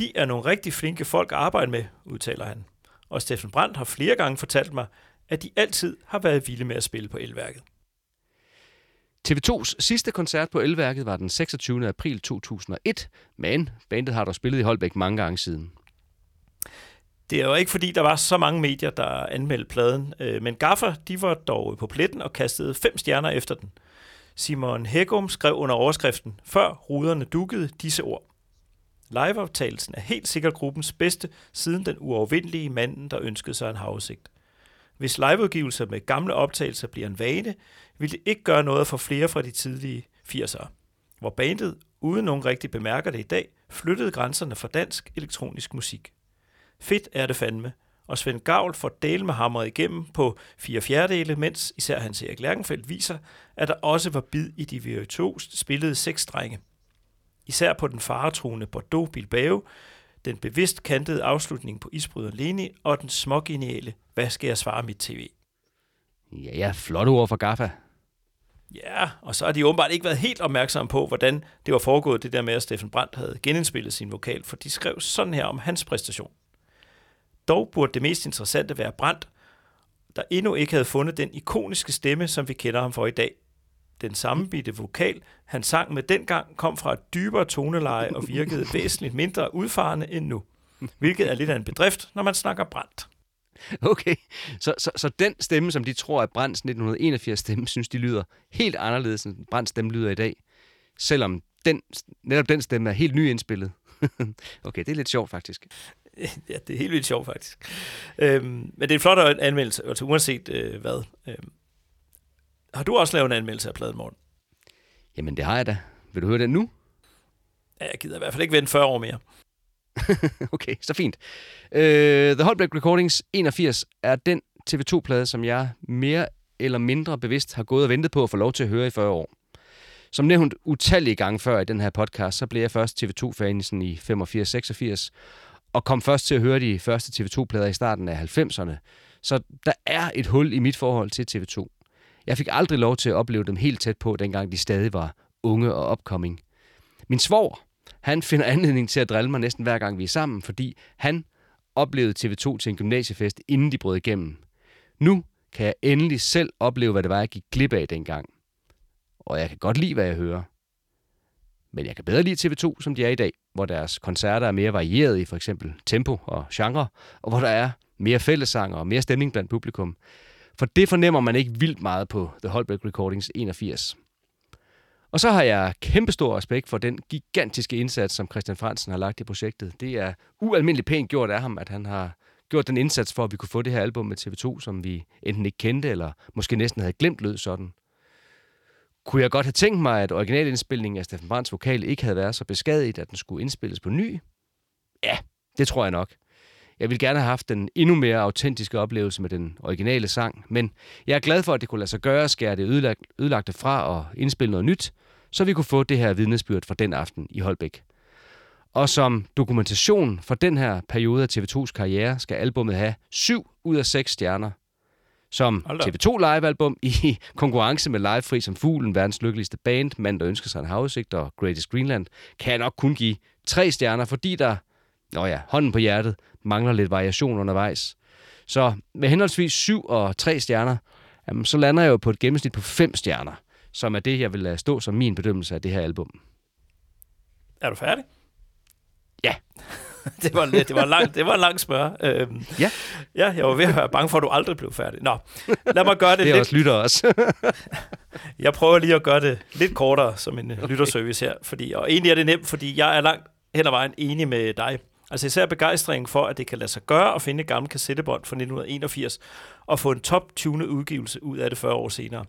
De er nogle rigtig flinke folk at arbejde med, udtaler han. Og Steffen Brandt har flere gange fortalt mig, at de altid har været vilde med at spille på elværket. TV2's sidste koncert på Elværket var den 26. april 2001, men bandet har dog spillet i Holbæk mange gange siden. Det er jo ikke fordi, der var så mange medier, der anmeldte pladen, øh, men Gaffer, de var dog på pletten og kastede fem stjerner efter den. Simon Hægum skrev under overskriften, før ruderne dukkede disse ord. Liveoptagelsen er helt sikkert gruppens bedste, siden den uovervindelige manden, der ønskede sig en havudsigt. Hvis liveudgivelser med gamle optagelser bliver en vane, vil det ikke gøre noget for flere fra de tidlige 80'ere, hvor bandet, uden nogen rigtig bemærker det i dag, flyttede grænserne for dansk elektronisk musik. Fedt er det fandme, og Svend Gavl får del med hammeret igennem på fire fjerdedele, mens især Hans Erik Lærkenfeldt viser, at der også var bid i de virtuost spillede seks drenge Især på den faretruende Bordeaux Bilbao, den bevidst kantede afslutning på Isbryder Leni og den smågeniale Hvad skal jeg svare mit tv? Ja, ja, flotte ord for Gaffa. Ja, og så har de åbenbart ikke været helt opmærksomme på, hvordan det var foregået, det der med, at Steffen Brandt havde genindspillet sin vokal, for de skrev sådan her om hans præstation. Dog burde det mest interessante være Brandt, der endnu ikke havde fundet den ikoniske stemme, som vi kender ham for i dag. Den sammenbitte vokal, han sang med dengang, kom fra et dybere toneleje og virkede væsentligt mindre udfarende end nu. Hvilket er lidt af en bedrift, når man snakker Brandt. Okay, så, så, så den stemme, som de tror er Brands 1981 stemme, synes de lyder helt anderledes, end Brands stemme lyder i dag. Selvom den, netop den stemme er helt nyindspillet. okay, det er lidt sjovt faktisk. Ja, det er helt vildt sjovt faktisk. Øhm, men det er en flot anmeldelse, altså uanset øh, hvad. Øhm, har du også lavet en anmeldelse af pladen, Morten? Jamen, det har jeg da. Vil du høre den nu? Ja, jeg gider i hvert fald ikke vente 40 år mere. okay, så fint. Uh, The Holbæk Recordings 81 er den TV2-plade, som jeg mere eller mindre bevidst har gået og ventet på at få lov til at høre i 40 år. Som nævnt utallige gange før i den her podcast, så blev jeg først TV2-fan i 85-86, og kom først til at høre de første TV2-plader i starten af 90'erne. Så der er et hul i mit forhold til TV2. Jeg fik aldrig lov til at opleve dem helt tæt på, dengang de stadig var unge og upcoming. Min svor, han finder anledning til at drille mig næsten hver gang vi er sammen, fordi han oplevede TV2 til en gymnasiefest, inden de brød igennem. Nu kan jeg endelig selv opleve, hvad det var, jeg gik glip af dengang. Og jeg kan godt lide, hvad jeg hører. Men jeg kan bedre lide TV2, som de er i dag, hvor deres koncerter er mere varieret i for eksempel tempo og genre, og hvor der er mere fællesanger og mere stemning blandt publikum. For det fornemmer man ikke vildt meget på The Holbæk Recordings 81. Og så har jeg kæmpestor respekt for den gigantiske indsats, som Christian Fransen har lagt i projektet. Det er ualmindeligt pænt gjort af ham, at han har gjort den indsats for, at vi kunne få det her album med TV2, som vi enten ikke kendte, eller måske næsten havde glemt lød sådan. Kunne jeg godt have tænkt mig, at originalindspilningen af Steffen Brands vokal ikke havde været så beskadiget, at den skulle indspilles på ny? Ja, det tror jeg nok. Jeg ville gerne have haft den endnu mere autentiske oplevelse med den originale sang, men jeg er glad for, at det kunne lade sig gøre at skære det ødelagt, ødelagte fra og indspille noget nyt, så vi kunne få det her vidnesbyrd fra den aften i Holbæk. Og som dokumentation for den her periode af TV2's karriere, skal albummet have 7 ud af 6 stjerner. Som TV2 live-album i konkurrence med Livefri som Fuglen, verdens lykkeligste band, Mand, der ønsker sig en havudsigt og Greatest Greenland, kan jeg nok kun give 3 stjerner, fordi der, nå ja, hånden på hjertet, mangler lidt variation undervejs. Så med henholdsvis 7 og 3 stjerner, jamen, så lander jeg jo på et gennemsnit på 5 stjerner, som er det, jeg vil lade stå som min bedømmelse af det her album. Er du færdig? Ja. det, var, det, var lang, det var en lang spørg. Øhm, ja. Ja, jeg var ved at være bange for, at du aldrig blev færdig. Nå, lad mig gøre det, det lidt... også lytter også. jeg prøver lige at gøre det lidt kortere som en okay. lytterservice her. Fordi, og egentlig er det nemt, fordi jeg er langt hen ad vejen enig med dig. Altså især begejstringen for, at det kan lade sig gøre at finde et gammelt kassettebånd fra 1981 og få en top-tunet udgivelse ud af det 40 år senere.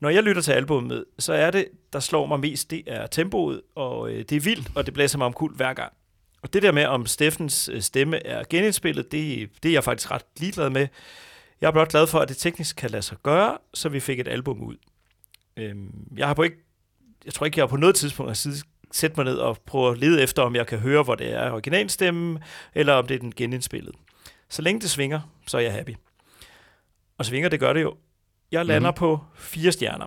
Når jeg lytter til albumet, så er det, der slår mig mest, det er tempoet, og øh, det er vildt, og det blæser mig om kul hver gang. Og det der med, om Steffens øh, stemme er genindspillet, det, det er jeg faktisk ret ligeglad med. Jeg er blot glad for, at det teknisk kan lade sig gøre, så vi fik et album ud. Øhm, jeg har på ikke, jeg tror ikke, jeg har på noget tidspunkt har sætte mig ned og prøve at lede efter, om jeg kan høre, hvor det er originalstemmen, eller om det er den genindspillet. Så længe det svinger, så er jeg happy. Og svinger, det gør det jo. Jeg lander mm. på fire stjerner.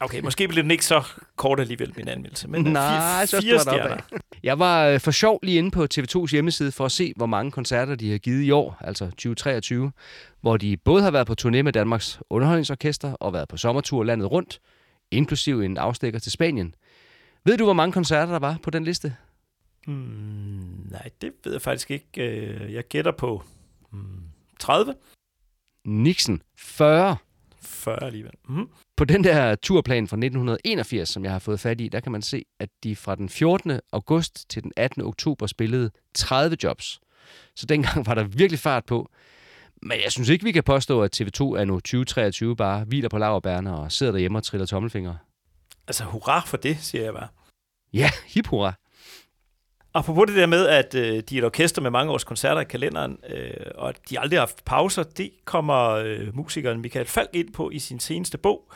Okay, måske bliver den ikke så kort alligevel, min anmeldelse, men Nej, fire, fire stjerner. Jeg var øh, for sjov lige inde på TV2's hjemmeside for at se, hvor mange koncerter de har givet i år, altså 2023, hvor de både har været på turné med Danmarks Underholdningsorkester og været på sommertur landet rundt, inklusive en afstikker til Spanien. Ved du, hvor mange koncerter der var på den liste? Hmm, nej, det ved jeg faktisk ikke. Øh, jeg gætter på hmm, 30. Nixon, 40. 40 alligevel. Mm. På den der turplan fra 1981, som jeg har fået fat i, der kan man se, at de fra den 14. august til den 18. oktober spillede 30 jobs. Så dengang var der virkelig fart på. Men jeg synes ikke, vi kan påstå, at TV2 er nu 2023 bare hviler på laverbærne og sidder derhjemme og triller tommelfingre. Altså, hurra for det, siger jeg bare. Ja, hip hurra. apropos det der med, at øh, de er et orkester med mange års koncerter i kalenderen, øh, og at de aldrig har haft pauser, det kommer øh, musikeren Michael Falk ind på i sin seneste bog.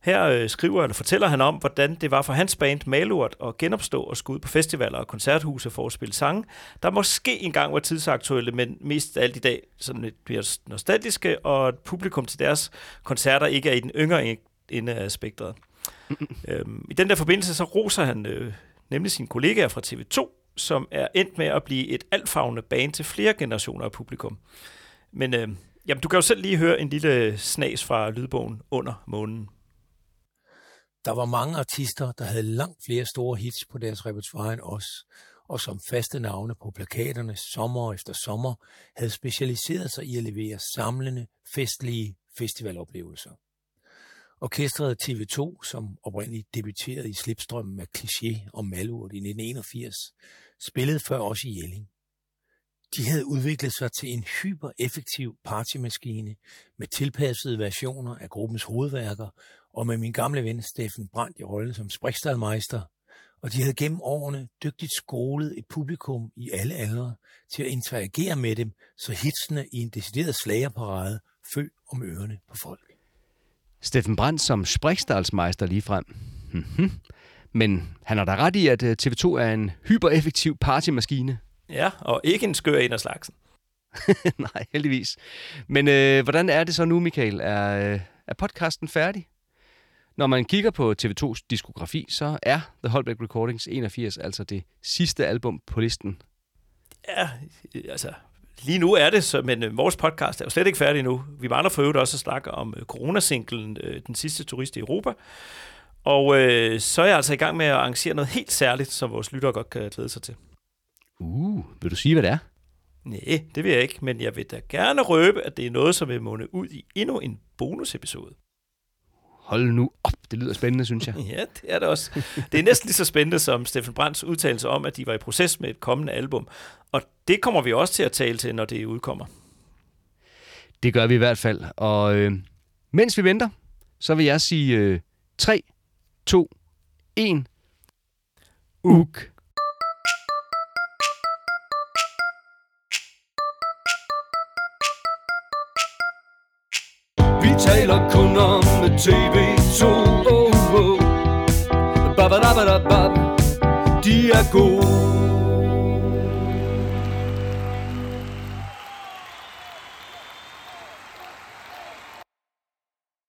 Her øh, skriver eller fortæller han om, hvordan det var for hans band Malurt at genopstå og skulle ud på festivaler og koncerthuse for at spille sange, der måske engang var tidsaktuelle, men mest alt i dag sådan lidt bliver nostalgiske, og at publikum til deres koncerter ikke er i den yngre ende af spektret. øhm, I den der forbindelse så roser han øh, nemlig sine kollegaer fra TV2, som er endt med at blive et altfagende band til flere generationer af publikum. Men øh, jamen, du kan jo selv lige høre en lille øh, snas fra lydbogen under månen. Der var mange artister, der havde langt flere store hits på deres repertoire end os, og som faste navne på plakaterne sommer efter sommer havde specialiseret sig i at levere samlende, festlige festivaloplevelser. Orkestret TV2, som oprindeligt debuterede i slipstrømmen med Cliché og Malurt i 1981, spillede før også i Jelling. De havde udviklet sig til en hypereffektiv partymaskine med tilpassede versioner af gruppens hovedværker og med min gamle ven Steffen Brandt i rollen som sprikstadmeister. og de havde gennem årene dygtigt skolet et publikum i alle aldre til at interagere med dem, så hitsene i en decideret slagerparade fø om ørerne på folk. Steffen Brandt som sprikstalsmeister lige frem. Mhm. Men han har da ret i, at øh, TV2 er en hypereffektiv partymaskine. Ja, og ikke en skør en af slagsen. Nej, heldigvis. Men øh, hvordan er det så nu, Michael? Er, øh, er podcasten færdig? Når man kigger på TV2's diskografi, så er The Holbeck Recordings 81 altså det sidste album på listen. Ja, altså, lige nu er det, så, men øh, vores podcast er jo slet ikke færdig nu. Vi mangler for øvrigt også at snakke om øh, coronasinglen, øh, Den sidste turist i Europa. Og øh, så er jeg altså i gang med at arrangere noget helt særligt, som vores lyttere godt kan glæde sig til. Uh, vil du sige, hvad det er? Nej, det vil jeg ikke, men jeg vil da gerne røbe, at det er noget, som vil munde ud i endnu en bonusepisode. Hold nu op, det lyder spændende, synes jeg. Ja, det er det også. Det er næsten lige så spændende som Steffen Brands udtalelse om, at de var i proces med et kommende album. Og det kommer vi også til at tale til, når det udkommer. Det gør vi i hvert fald. Og øh, mens vi venter, så vil jeg sige øh, 3, 2, 1. Uk. Taler kun om TV2 oh, oh. Ba, ba, da, ba, da, ba. De er gode